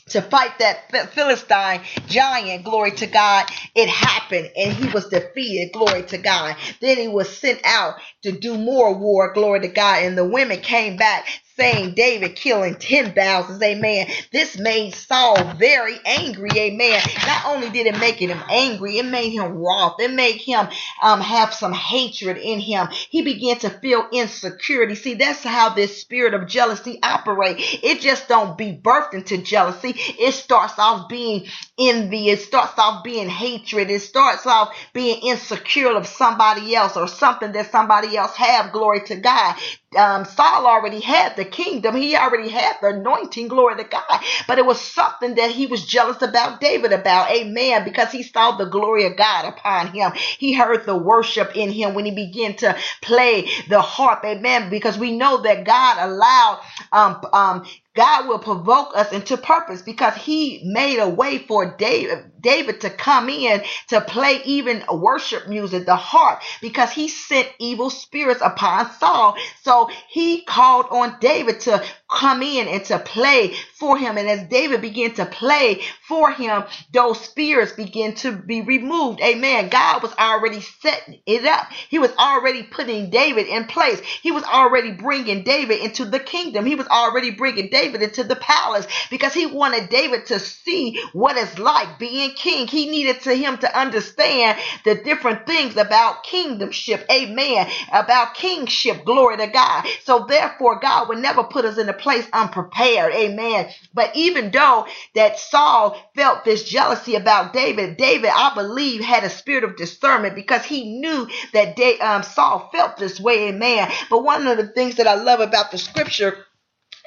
to fight that Philistine giant, glory to God, it happened and he was defeated, glory to God. Then he was sent out to do more war, glory to God, and the women came back saying David killing ten thousands, amen. This made Saul very angry, amen. Not only did it make him angry, it made him wroth. It made him um, have some hatred in him. He began to feel insecurity. See, that's how this spirit of jealousy operate. It just don't be birthed into jealousy. It starts off being envy. It starts off being hatred. It starts off being insecure of somebody else or something that somebody else have. Glory to God um, Saul already had the kingdom. He already had the anointing, glory to God. But it was something that he was jealous about David about. Amen. Because he saw the glory of God upon him. He heard the worship in him when he began to play the harp. Amen. Because we know that God allowed um, um, God will provoke us into purpose because he made a way for David, David to come in to play even worship music, the harp, because he sent evil spirits upon Saul. So he called on David to come in and to play for him. And as David began to play for him, those spirits began to be removed. Amen. God was already setting it up. He was already putting David in place. He was already bringing David into the kingdom. He was already bringing David into the palace because he wanted David to see what it's like being king. He needed to him to understand the different things about kingdomship. Amen. About kingship. Glory to God. So therefore, God would never put us in a place unprepared. Amen. But even though that Saul felt this jealousy about David, David, I believe, had a spirit of discernment because he knew that um, Saul felt this way. Amen. But one of the things that I love about the scripture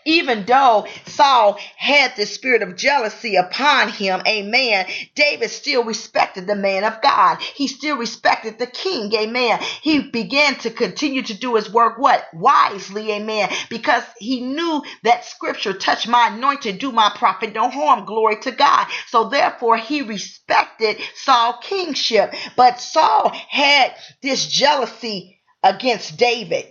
even though Saul had the spirit of jealousy upon him, amen, David still respected the man of God. He still respected the king, amen. He began to continue to do his work, what? Wisely, amen, because he knew that scripture, touch my anointed, do my prophet no harm, glory to God. So therefore, he respected Saul kingship. But Saul had this jealousy against David.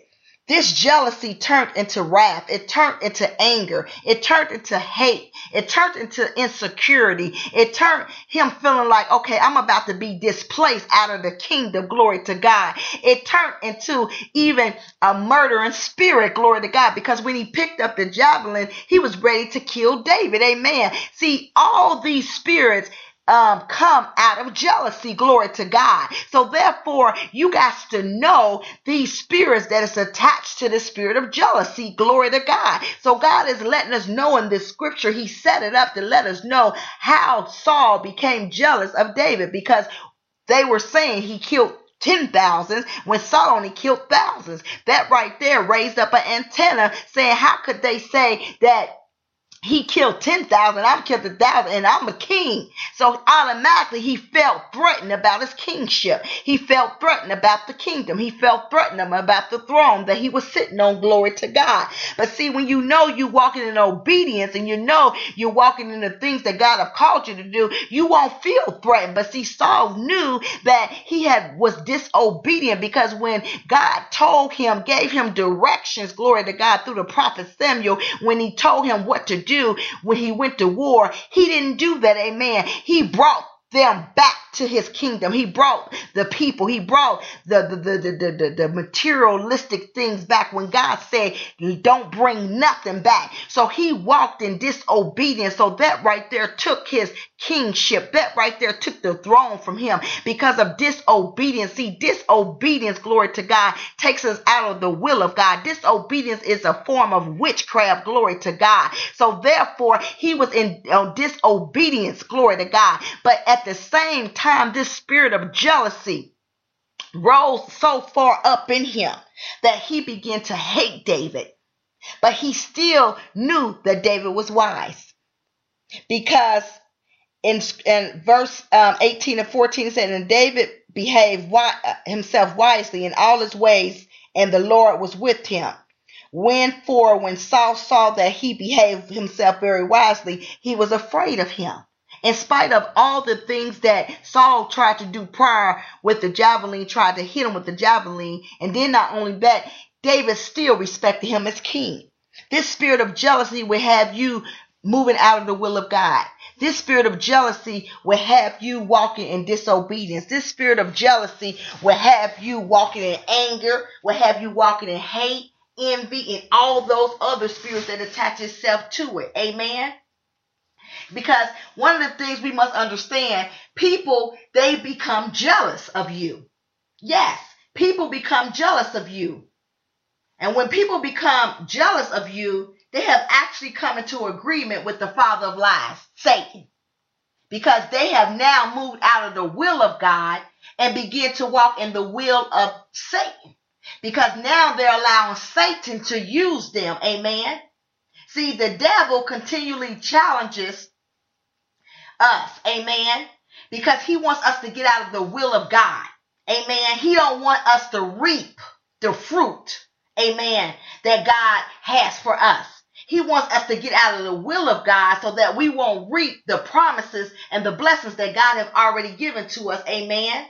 This jealousy turned into wrath. It turned into anger. It turned into hate. It turned into insecurity. It turned him feeling like, okay, I'm about to be displaced out of the kingdom. Glory to God. It turned into even a murdering spirit. Glory to God. Because when he picked up the javelin, he was ready to kill David. Amen. See, all these spirits um, come out of jealousy. Glory to God. So therefore, you got to know these spirits that is attached to the spirit of jealousy. Glory to God. So God is letting us know in this scripture, He set it up to let us know how Saul became jealous of David because they were saying he killed ten thousands when Saul only killed thousands. That right there raised up an antenna saying, how could they say that he killed 10,000, I've killed a thousand, and I'm a king. So automatically he felt threatened about his kingship. He felt threatened about the kingdom. He felt threatened about the throne that he was sitting on. Glory to God. But see, when you know you're walking in obedience and you know you're walking in the things that God have called you to do, you won't feel threatened. But see, Saul knew that he had was disobedient because when God told him, gave him directions, glory to God, through the prophet Samuel, when he told him what to do, do when he went to war. He didn't do that, amen. He brought them back to his kingdom. He brought the people. He brought the the, the, the, the, the materialistic things back when God said, don't bring nothing back. So he walked in disobedience. So that right there took his kingship. That right there took the throne from him because of disobedience. See, disobedience, glory to God, takes us out of the will of God. Disobedience is a form of witchcraft, glory to God. So therefore, he was in uh, disobedience, glory to God. But at the same time, this spirit of jealousy rose so far up in him that he began to hate David. But he still knew that David was wise because in, in verse um, 18 and 14 it said, And David behaved wi- himself wisely in all his ways, and the Lord was with him. When for when Saul saw that he behaved himself very wisely, he was afraid of him. In spite of all the things that Saul tried to do prior with the javelin, tried to hit him with the javelin, and then not only that, David still respected him as king. This spirit of jealousy will have you moving out of the will of God. This spirit of jealousy will have you walking in disobedience. This spirit of jealousy will have you walking in anger, will have you walking in hate, envy, and all those other spirits that attach itself to it. Amen. Because one of the things we must understand, people, they become jealous of you. Yes, people become jealous of you. And when people become jealous of you, they have actually come into agreement with the father of lies, Satan, because they have now moved out of the will of God and begin to walk in the will of Satan. Because now they're allowing Satan to use them. Amen. See, the devil continually challenges us. Amen. Because he wants us to get out of the will of God. Amen. He don't want us to reap the fruit. Amen. That God has for us. He wants us to get out of the will of God so that we won't reap the promises and the blessings that God has already given to us. Amen.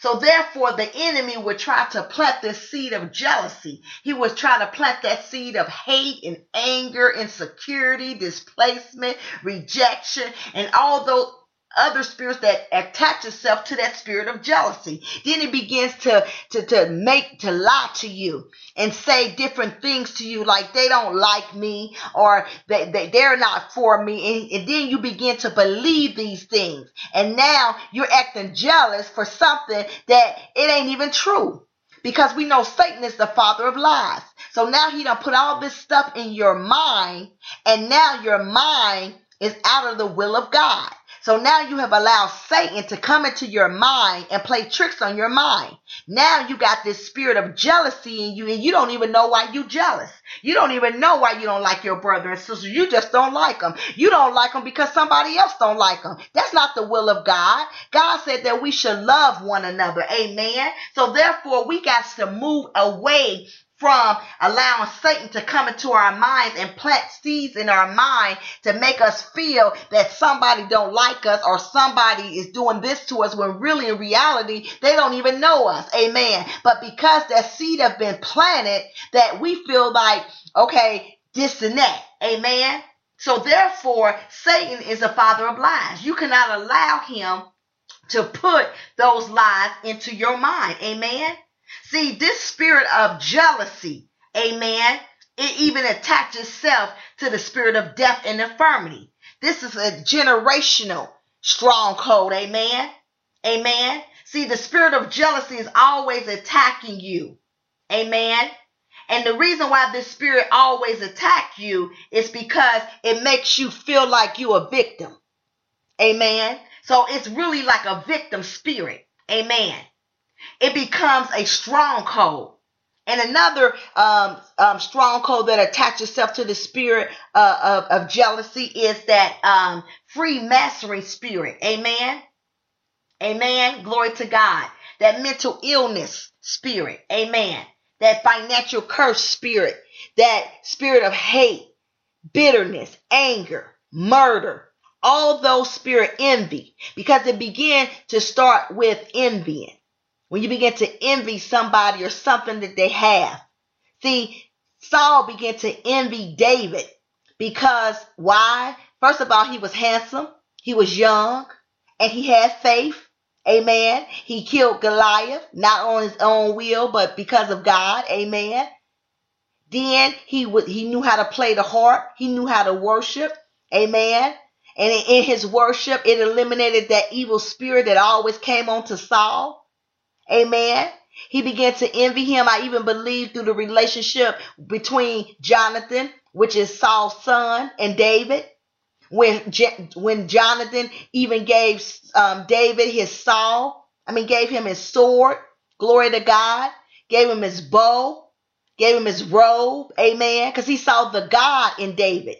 So therefore, the enemy would try to plant this seed of jealousy. He would try to plant that seed of hate and anger, insecurity, displacement, rejection, and all those other spirits that attach itself to that spirit of jealousy. Then it begins to, to, to make, to lie to you and say different things to you like they don't like me or they, they, they're not for me. And, and then you begin to believe these things. And now you're acting jealous for something that it ain't even true because we know Satan is the father of lies. So now he done put all this stuff in your mind and now your mind is out of the will of God. So now you have allowed Satan to come into your mind and play tricks on your mind. Now you got this spirit of jealousy in you and you don't even know why you jealous. You don't even know why you don't like your brother and sister. You just don't like them. You don't like them because somebody else don't like them. That's not the will of God. God said that we should love one another. Amen. So therefore we got to move away from allowing Satan to come into our minds and plant seeds in our mind to make us feel that somebody don't like us or somebody is doing this to us when really in reality they don't even know us. Amen. But because that seed have been planted that we feel like, okay, this and that. Amen. So therefore, Satan is a father of lies. You cannot allow him to put those lies into your mind. Amen. See, this spirit of jealousy, amen, it even attaches itself to the spirit of death and infirmity. This is a generational stronghold. Amen. Amen. See, the spirit of jealousy is always attacking you. Amen. And the reason why this spirit always attacks you is because it makes you feel like you're a victim. Amen. So it's really like a victim spirit. Amen. It becomes a stronghold. And another um, um, stronghold that attaches itself to the spirit uh, of, of, jealousy is that um, Freemasonry spirit. Amen. Amen. Glory to God. That mental illness spirit. Amen. That financial curse spirit. That spirit of hate, bitterness, anger, murder. All those spirit envy. Because it began to start with envying. When you begin to envy somebody or something that they have. See, Saul began to envy David because why? First of all, he was handsome, he was young, and he had faith. Amen. He killed Goliath, not on his own will, but because of God. Amen. Then he would he knew how to play the harp. He knew how to worship. Amen. And in his worship, it eliminated that evil spirit that always came on to Saul. Amen. He began to envy him. I even believe through the relationship between Jonathan, which is Saul's son, and David. When, when Jonathan even gave um, David his Saul, I mean, gave him his sword, glory to God, gave him his bow, gave him his robe, amen, because he saw the God in David.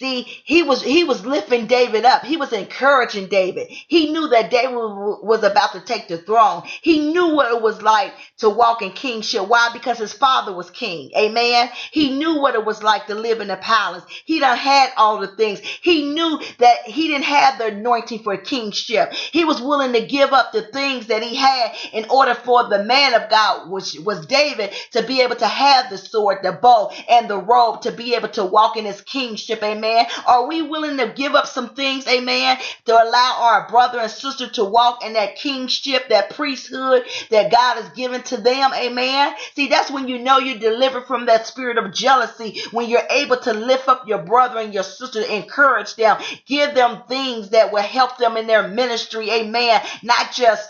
See, he was he was lifting David up. He was encouraging David. He knew that David was about to take the throne. He knew what it was like to walk in kingship. Why? Because his father was king. Amen. He knew what it was like to live in the palace. He done had all the things. He knew that he didn't have the anointing for kingship. He was willing to give up the things that he had in order for the man of God, which was David, to be able to have the sword, the bow, and the robe to be able to walk in his kingship. Amen amen? Are we willing to give up some things, amen, to allow our brother and sister to walk in that kingship, that priesthood that God has given to them, amen? See, that's when you know you're delivered from that spirit of jealousy, when you're able to lift up your brother and your sister, encourage them, give them things that will help them in their ministry, amen, not just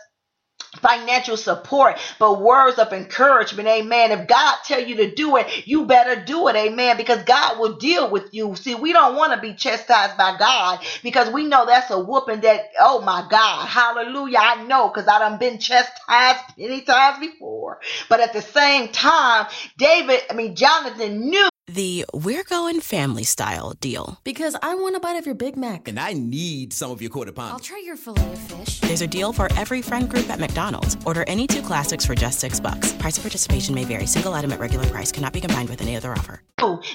financial support, but words of encouragement. Amen. If God tell you to do it, you better do it. Amen. Because God will deal with you. See, we don't want to be chastised by God because we know that's a whooping that, oh my God, hallelujah. I know because I done been chastised many times before. But at the same time, David, I mean, Jonathan knew
the We're Going Family Style deal.
Because I want a bite of your Big Mac.
And I need some of your quarter pound.
I'll try your Filet-O-Fish.
There's a deal for every friend group at McDonald's. Order any two classics for just six bucks. Price of participation may vary. Single item at regular price cannot be combined with any other offer.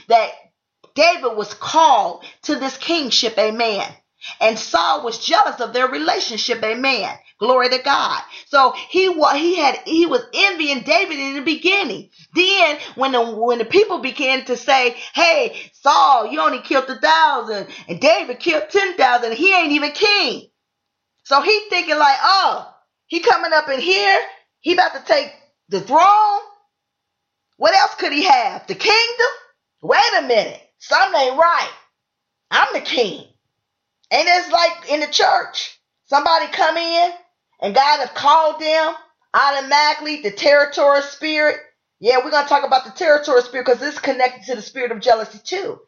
That David was called to this kingship, amen. And Saul was jealous of their relationship, amen. Glory to God. So he was he had he was envying David in the beginning. Then when the when the people began to say, "Hey, Saul, you only killed a thousand, and David killed ten thousand. He ain't even king." So he thinking like, "Oh, he coming up in here. He about to take the throne. What else could he have? The kingdom? Wait a minute, something ain't right. I'm the king." And it's like in the church, somebody come in and God has called them automatically the territorial spirit. Yeah, we're to talk about the territorial spirit because this is connected to the spirit of jealousy too.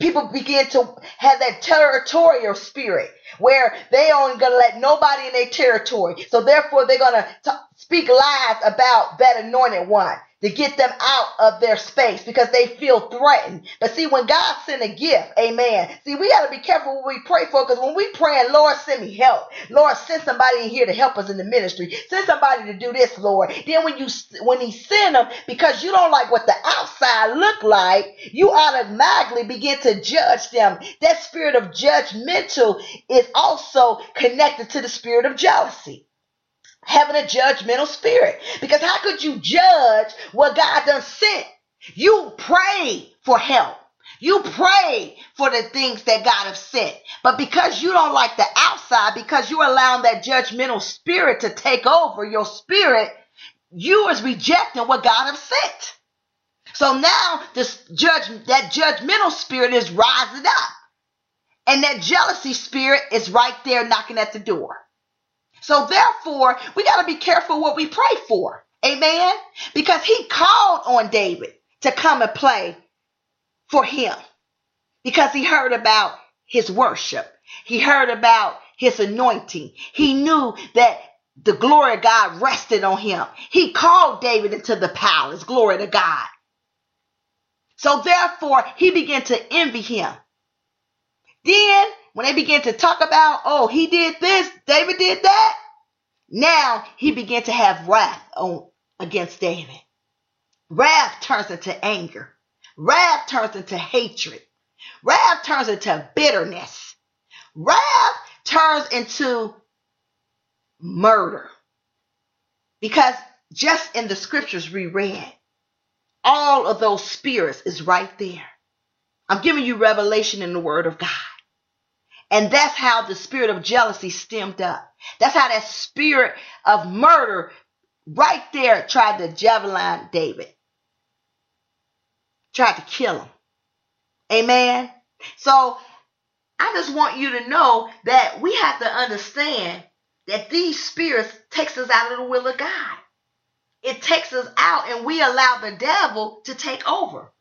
People begin to have that territorial spirit where they aren't to let nobody in their territory. So therefore, they're to speak lies about that anointed one to get them out of their space because they feel threatened. But see, when God sent a gift, amen. See, we got to be careful what we pray for because when we pray, Lord, send me help. Lord, send somebody in here to help us in the ministry. Send somebody to do this, Lord. Then when you when He send them, because you don't like what the outside look like, you automatically begin to judge them. That spirit of judgmental is also connected to the spirit of jealousy having a judgmental spirit. Because how could you judge what God done sent? You pray for help. You pray for the things that God has sent. But because you don't like the outside, because you're allowing that judgmental spirit to take over your spirit, you is rejecting what God has sent. So now this judge, that judgmental spirit is rising up. And that jealousy spirit is right there knocking at the door. So therefore, we got to be careful what we pray for. Amen. Because he called on David to come and play for him because he heard about his worship. He heard about his anointing. He knew that the glory of God rested on him. He called David into the palace. Glory to God. So therefore, he began to envy him. Then, when they began to talk about, oh, he did this, David did that, now he began to have wrath on against David. Wrath turns into anger. Wrath turns into hatred. Wrath turns into bitterness. Wrath turns into murder. Because just in the scriptures we read, all of those spirits is right there. I'm giving you revelation in the word of God. And that's how the spirit of jealousy stemmed up. That's how that spirit of murder right there tried to javelin David. Tried to kill him. Amen. So I just want you to know that we have to understand that these spirits takes us out of the will of God. It takes us out and we allow the devil to take over.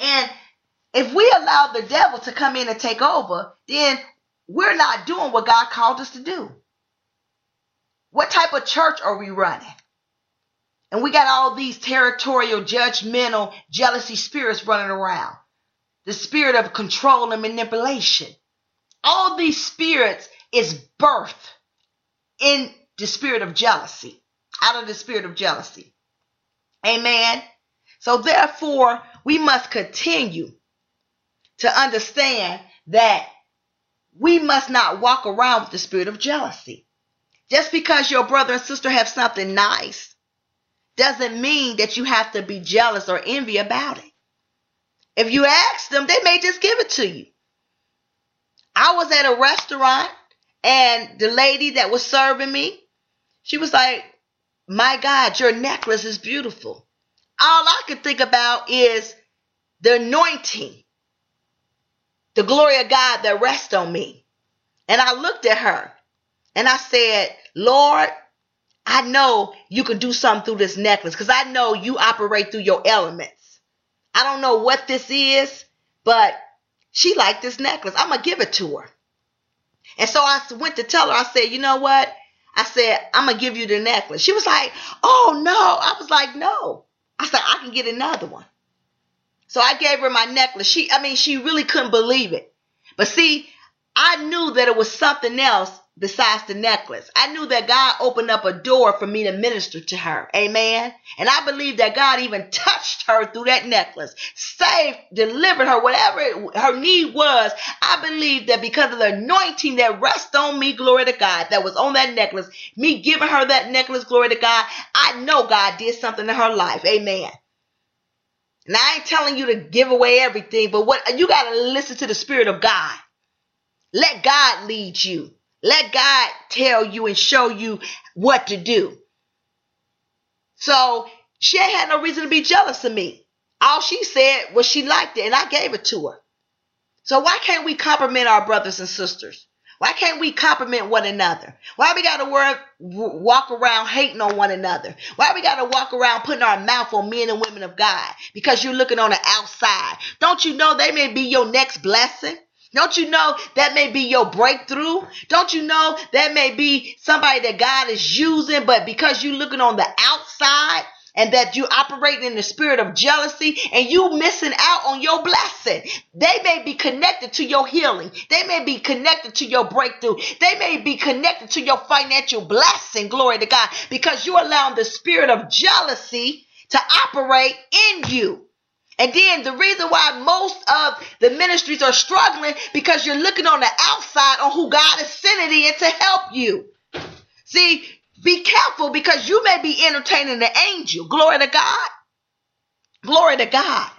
And if we allow the devil to come in and take over, then we're not doing what God called us to do. What type of church are we running? And we got all these territorial, judgmental, jealousy spirits running around. The spirit of control and manipulation. All these spirits is birth in the spirit of jealousy, out of the spirit of jealousy. Amen. So therefore, we must continue to understand that we must not walk around with the spirit of jealousy. Just because your brother and sister have something nice doesn't mean that you have to be jealous or envy about it. If you ask them, they may just give it to you. I was at a restaurant and the lady that was serving me, she was like, My God, your necklace is beautiful. All I could think about is the anointing, the glory of God that rests on me. And I looked at her and I said, Lord, I know you can do something through this necklace because I know you operate through your elements. I don't know what this is, but she liked this necklace. I'm going to give it to her. And so I went to tell her, I said, you know what? I said, I'm going to give you the necklace. She was like, oh no. I was like, no. I said, I can get another one. So I gave her my necklace. She, I mean, she really couldn't believe it. But see, I knew that it was something else besides the necklace. I knew that God opened up a door for me to minister to her. Amen. And I believe that God even touched her through that necklace, saved, delivered her, whatever it, her need was. I believe that because of the anointing that rests on me, glory to God, that was on that necklace, me giving her that necklace, glory to God, I know God did something in her life. Amen. And I ain't telling you to give away everything, but what you got to listen to the Spirit of God. Let God lead you. Let God tell you and show you what to do. So she had no reason to be jealous of me. All she said was she liked it and I gave it to her. So why can't we compliment our brothers and sisters? Why can't we compliment one another? Why we got to walk around hating on one another? Why we got to walk around putting our mouth on men and women of God? Because you're looking on the outside. Don't you know they may be your next blessing? Don't you know that may be your breakthrough? Don't you know that may be somebody that God is using, but because you're looking on the outside and that you operating in the spirit of jealousy and you missing out on your blessing, they may be connected to your healing. They may be connected to your breakthrough. They may be connected to your financial blessing. Glory to God, because you're allowing the spirit of jealousy to operate in you. And then the reason why most of the ministries are struggling because you're looking on the outside on who God is sending in to help you. See, be careful because you may be entertaining the angel. Glory to God. Glory to God.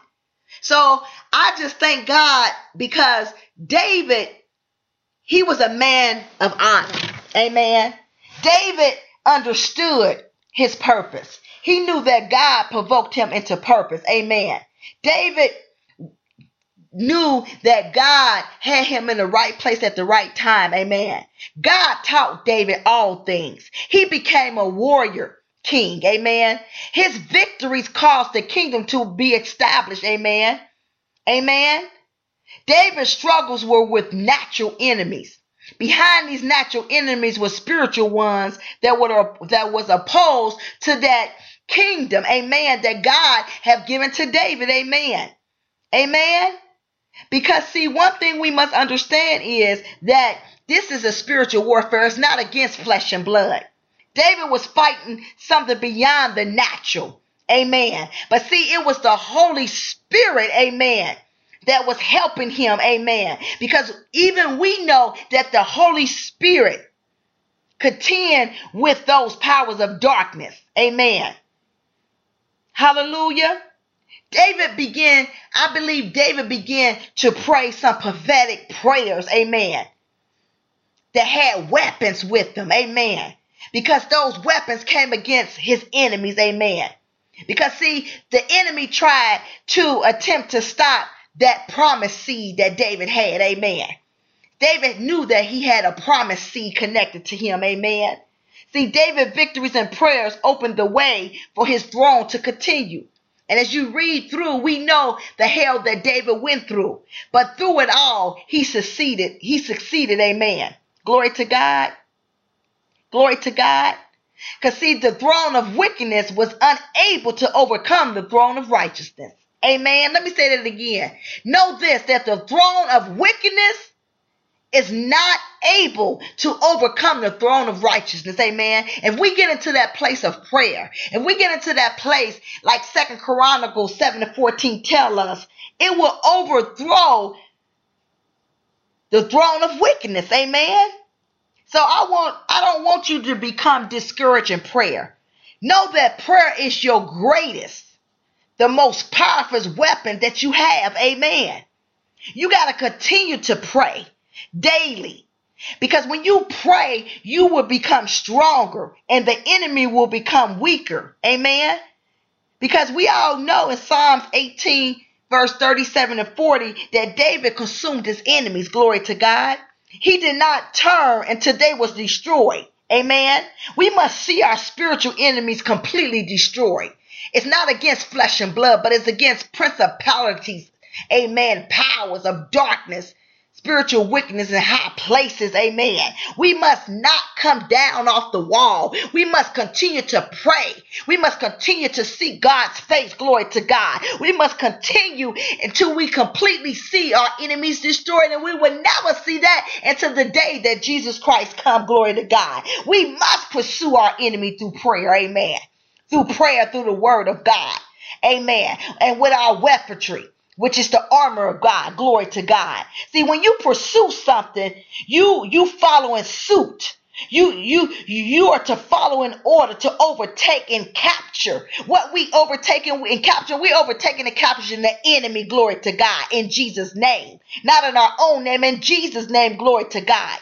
So I just thank God because David, he was a man of honor. Amen. David understood his purpose. He knew that God provoked him into purpose. Amen. David knew that God had him in the right place at the right time. Amen. God taught David all things. He became a warrior king. Amen. His victories caused the kingdom to be established. Amen. Amen. David's struggles were with natural enemies. Behind these natural enemies were spiritual ones that were that was opposed to that kingdom, amen, that God have given to David, amen. Amen. Because see, one thing we must understand is that this is a spiritual warfare. It's not against flesh and blood. David was fighting something beyond the natural. Amen. But see, it was the Holy Spirit, amen, that was helping him. Amen. Because even we know that the Holy Spirit contend with those powers of darkness. Amen. Hallelujah. David began, I believe David began to pray some prophetic prayers. Amen. That had weapons with them. Amen. Because those weapons came against his enemies. Amen. Because see, the enemy tried to attempt to stop that promised seed that David had. Amen. David knew that he had a promised seed connected to him. Amen. See, David's victories and prayers opened the way for his throne to continue. And as you read through, we know the hell that David went through. But through it all, he succeeded. He succeeded. Amen. Glory to God. Glory to God. Because see, the throne of wickedness was unable to overcome the throne of righteousness. Amen. Let me say that again. Know this that the throne of wickedness is not able to overcome the throne of righteousness. Amen. If we get into that place of prayer, if we get into that place like Second Chronicles 7 to 14 tell us, it will overthrow the throne of wickedness. Amen. So I want I don't want you to become discouraged in prayer. Know that prayer is your greatest, the most powerful weapon that you have. Amen. You got to continue to pray daily. Because when you pray, you will become stronger and the enemy will become weaker. Amen. Because we all know in Psalms 18, verse 37 and 40, that David consumed his enemies. Glory to God. He did not turn until they was destroyed. Amen. We must see our spiritual enemies completely destroyed. It's not against flesh and blood, but it's against principalities. Amen. Powers of darkness spiritual wickedness in high places. Amen. We must not come down off the wall. We must continue to pray. We must continue to see God's face. Glory to God. We must continue until we completely see our enemies destroyed. And we will never see that until the day that Jesus Christ come. Glory to God. We must pursue our enemy through prayer. Amen. Through prayer, through the word of God. Amen. And with our weaponry which is the armor of God. Glory to God. See, when you pursue something, you you follow in suit. You you you are to follow in order to overtake and capture what we overtake and capture. We overtaking and capturing the enemy. Glory to God in Jesus' name, not in our own name. In Jesus' name, glory to God.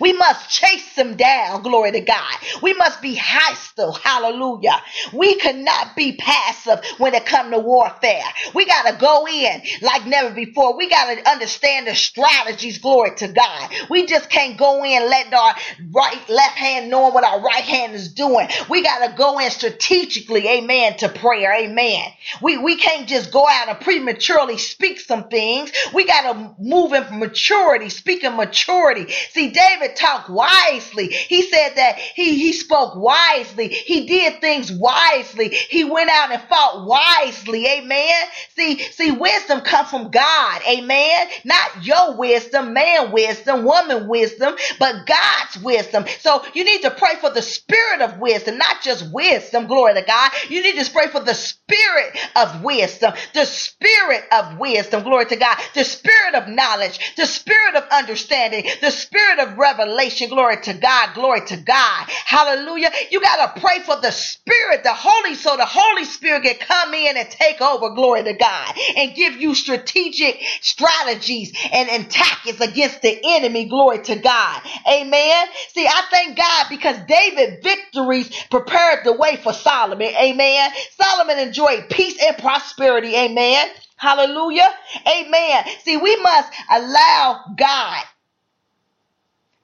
We must chase them down, glory to God. We must be hostile, hallelujah. We cannot be passive when it comes to warfare. We got to go in like never before. We got to understand the strategies, glory to God. We just can't go in let our right, left hand know what our right hand is doing. We got to go in strategically, amen, to prayer, amen. We, we can't just go out and prematurely speak some things. We got to move in maturity, speaking maturity. See, David David talked wisely. He said that he, he spoke wisely. He did things wisely. He went out and fought wisely. Amen. See, see, wisdom comes from God. Amen. Not your wisdom, man wisdom, woman wisdom, but God's wisdom. So you need to pray for the spirit of wisdom, not just wisdom. Glory to God. You need to pray for the spirit of wisdom, the spirit of wisdom. Glory to God. The spirit of knowledge, the spirit of understanding, the spirit of revelation. Glory to God. Glory to God. Hallelujah. You got to pray for the Spirit, the Holy, so the Holy Spirit can come in and take over. Glory to God and give you strategic strategies and, and tactics against the enemy. Glory to God. Amen. See, I thank God because David victories prepared the way for Solomon. Amen. Solomon enjoyed peace and prosperity. Amen. Hallelujah. Amen. See, we must allow God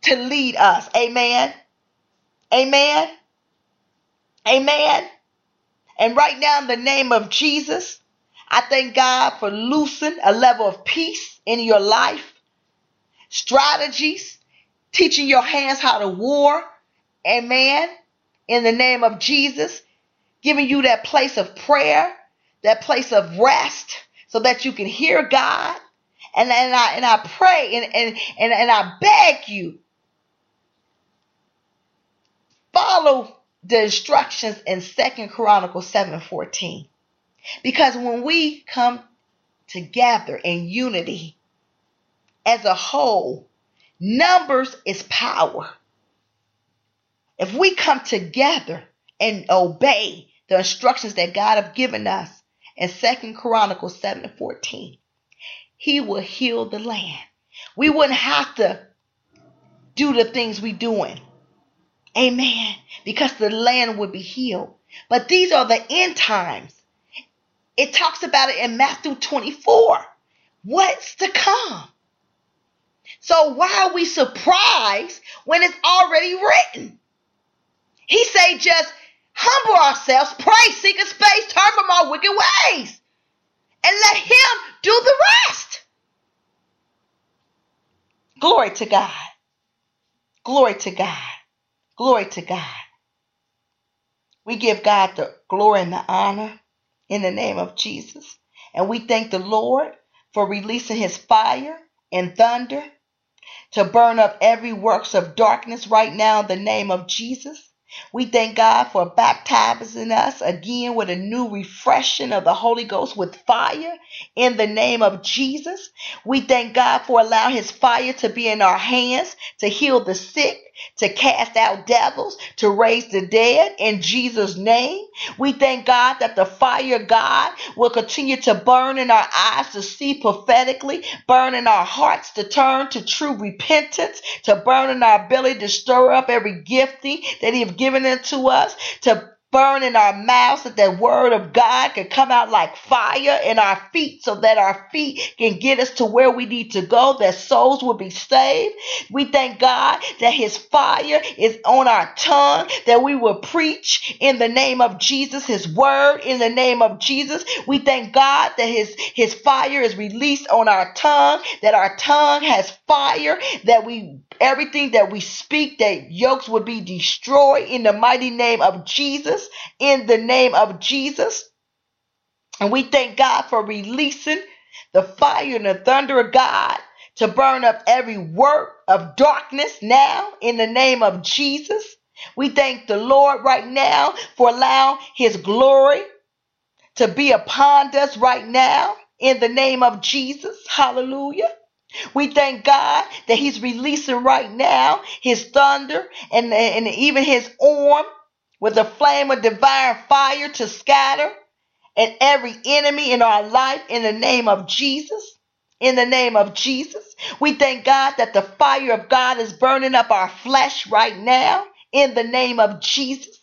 to lead us. Amen. Amen. Amen. And right now, in the name of Jesus, I thank God for loosing a level of peace in your life, strategies, teaching your hands how to war. Amen. In the name of Jesus, giving you that place of prayer, that place of rest, so that you can hear God. And, and I and I pray and, and, and, and I beg you, follow the instructions in Second Chronicles 7:14. Because when we come together in unity as a whole, numbers is power. If we come together and obey the instructions that God have given us in Second Chronicles 7 and 14, He will heal the land. We wouldn't have to do the things we're doing. Amen. Because the land would be healed. But these are the end times. It talks about it in Matthew 24. What's to come? So why are we surprised when it's already written? He say just humble ourselves, pray, seek a space, turn from our wicked ways, and let him do the rest. Glory to God. Glory to God. Glory to God. We give God the glory and the honor in the name of Jesus. And we thank the Lord for releasing his fire and thunder to burn up every works of darkness right now in the name of Jesus. We thank God for baptizing us again with a new refreshing of the Holy Ghost with fire in the name of Jesus. We thank God for allowing his fire to be in our hands to heal the sick, to cast out devils, to raise the dead in Jesus' name. We thank God that the fire God will continue to burn in our eyes to see prophetically, burn in our hearts to turn to true repentance, to burn in our belly to stir up every gifting that He has given into us, to burn in our mouths that the word of God can come out like fire in our feet so that our feet can get us to where we need to go, that souls will be saved. We thank God that his fire is on our tongue, that we will preach in the name of Jesus, his word in the name of Jesus. We thank God that his, his fire is released on our tongue, that our tongue has fire, that we everything that we speak, that yokes would be destroyed in the mighty name of Jesus, in the name of Jesus. And we thank God for releasing the fire and the thunder of God to burn up every work of darkness now in the name of Jesus. We thank the Lord right now for allowing his glory to be upon us right now in the name of Jesus. Hallelujah. We thank God that He's releasing right now His thunder and, and even His arm with a flame of divine fire to scatter and every enemy in our life in the name of Jesus. In the name of Jesus, we thank God that the fire of God is burning up our flesh right now in the name of Jesus.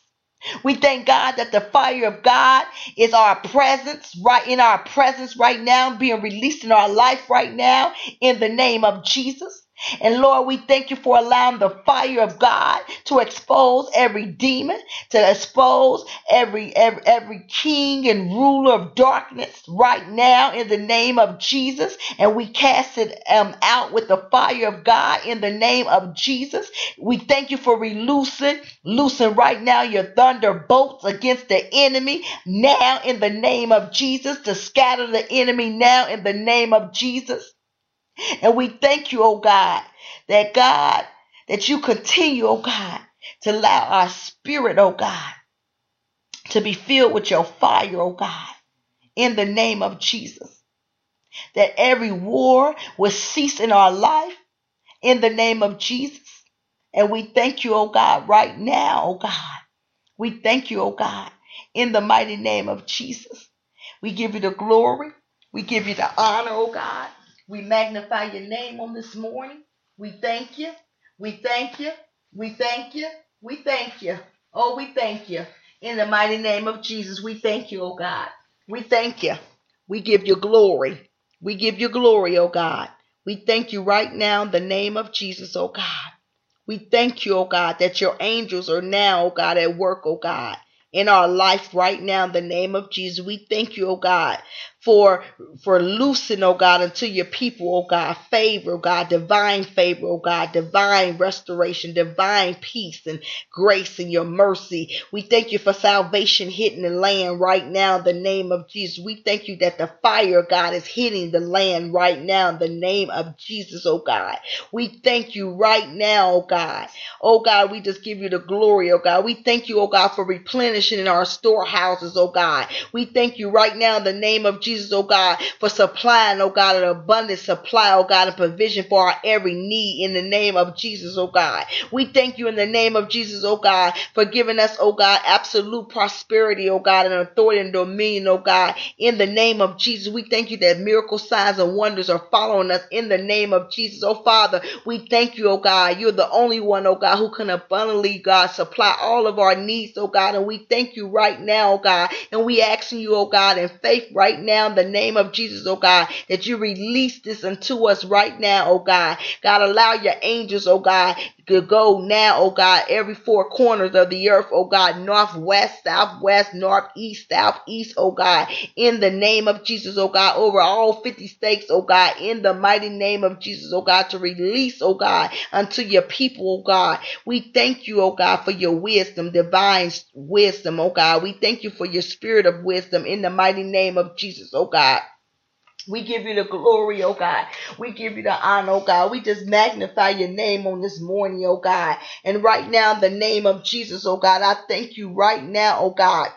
We thank God that the fire of God is our presence, right in our presence right now, being released in our life right now in the name of Jesus. And Lord, we thank you for allowing the fire of God to expose every demon, to expose every, every, every king and ruler of darkness right now in the name of Jesus. And we cast it um, out with the fire of God in the name of Jesus. We thank you for releasing, loosing right now your thunderbolts against the enemy now in the name of Jesus, to scatter the enemy now in the name of Jesus. And we thank you, oh God, that God, that you continue, oh God, to allow our spirit, oh God, to be filled with your fire, oh God, in the name of Jesus. That every war will cease in our life in the name of Jesus. And we thank you, oh God, right now, oh God. We thank you, oh God, in the mighty name of Jesus. We give you the glory. We give you the honor, oh God. We magnify your name on this morning. We thank you. We thank you. We thank you. We thank you. Oh, we thank you. In the mighty name of Jesus, we thank you, oh God. We thank you. We give you glory. We give you glory, oh God. We thank you right now in the name of Jesus, oh God. We thank you, oh God, that your angels are now, oh God, at work, oh God, in our life right now in the name of Jesus. We thank you, oh God, for for loosing, oh God, unto your people, oh God, favor, oh God, divine favor, oh God, divine restoration, divine peace and grace and your mercy. We thank you for salvation hitting the land right now in the name of Jesus. We thank you that the fire, God, is hitting the land right now in the name of Jesus, oh God. We thank you right now, oh God. Oh God, we just give you the glory, oh God. We thank you, oh God, for replenishing in our storehouses, oh God. We thank you right now in the name of Jesus Jesus, oh God, for supplying, oh God, an abundant supply, oh God, and provision for our every need in the name of Jesus, oh God. We thank you in the name of Jesus, oh God, for giving us, oh God, absolute prosperity, oh God, and authority and dominion, oh God, in the name of Jesus. We thank you that miracle signs and wonders are following us in the name of Jesus, oh Father. We thank you, oh God. You're the only one, oh God, who can abundantly, God, supply all of our needs, oh God. And we thank you right now, oh God. And we asking you, oh God, in faith right now now in the name of Jesus, oh God, that you release this unto us right now, oh God. God, allow your angels, oh God, to go now, oh God, every four corners of the earth, oh God, northwest, southwest, northeast, southeast, oh God, in the name of Jesus, oh God, over all 50 states, oh God, in the mighty name of Jesus, oh God, to release, oh God, unto your people, oh God. We thank you, oh God, for your wisdom, divine wisdom, oh God. We thank you for your spirit of wisdom in the mighty name of Jesus, oh God. We give you the glory, oh God. We give you the honor, oh God. We just magnify your name on this morning, oh God. And right now, in the name of Jesus, oh God, I thank you right now, oh God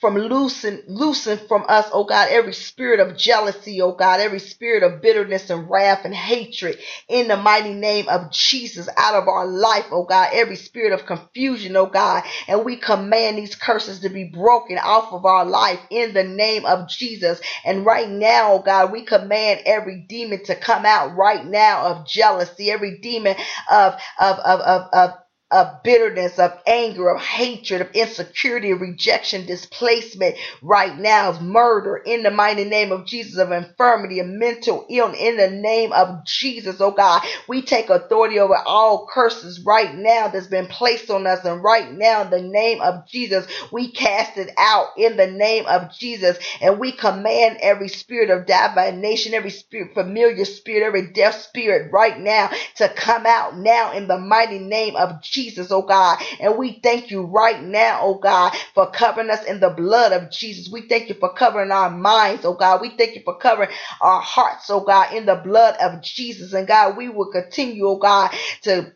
from loosen, loosen from us, oh God, every spirit of jealousy, oh God, every spirit of bitterness and wrath and hatred in the mighty name of Jesus out of our life, oh God, every spirit of confusion, oh God, and we command these curses to be broken off of our life in the name of Jesus. And right now, oh God, we command every demon to come out right now of jealousy, every demon of, of, of, of, of of bitterness, of anger, of hatred, of insecurity, of rejection, displacement right now, of murder in the mighty name of Jesus, of infirmity, of mental illness in the name of Jesus, oh God. We take authority over all curses right now that's been placed on us, and right now, in the name of Jesus, we cast it out in the name of Jesus, and we command every spirit of divination, every spirit, familiar spirit, every deaf spirit right now to come out now in the mighty name of Jesus. Jesus, oh God. And we thank you right now, oh God, for covering us in the blood of Jesus. We thank you for covering our minds, oh God. We thank you for covering our hearts, oh God, in the blood of Jesus. And God, we will continue, oh God, to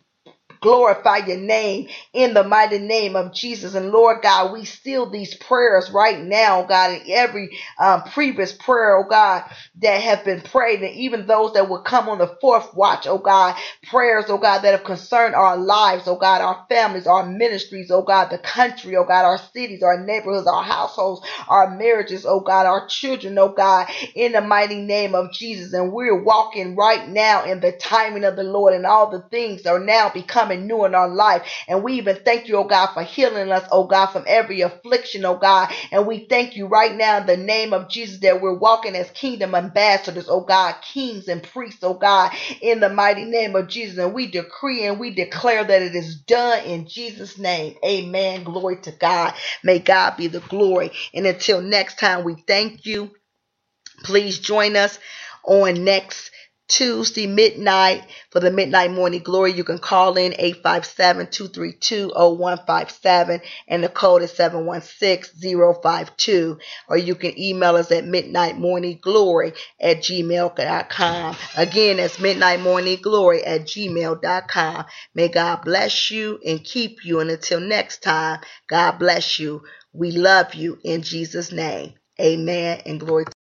glorify your name in the mighty name of Jesus. And Lord God, we seal these prayers right now, God, in every um, previous prayer, oh God, that have been prayed, and even those that will come on the fourth watch, oh God, prayers, oh God, that have concerned our lives, oh God, our families, our ministries, oh God, the country, oh God, our cities, our neighborhoods, our households, our marriages, oh God, our children, oh God, in the mighty name of Jesus. And we're walking right now in the timing of the Lord, and all the things are now becoming becoming new in our life. And we even thank you, oh God, for healing us, oh God, from every affliction, oh God. And we thank you right now in the name of Jesus that we're walking as kingdom ambassadors, oh God, kings and priests, oh God, in the mighty name of Jesus. And we decree and we declare that it is done in Jesus' name. Amen. Glory to God. May God be the glory. And until next time, we thank you. Please join us on next Tuesday midnight for the midnight morning glory. You can call in 857-232-0157 and the code is 716052 or you can email us at midnight morning glory at gmail.com. Again, that's midnight morning glory at gmail.com. May God bless you and keep you. And until next time, God bless you. We love you in Jesus' name. Amen and glory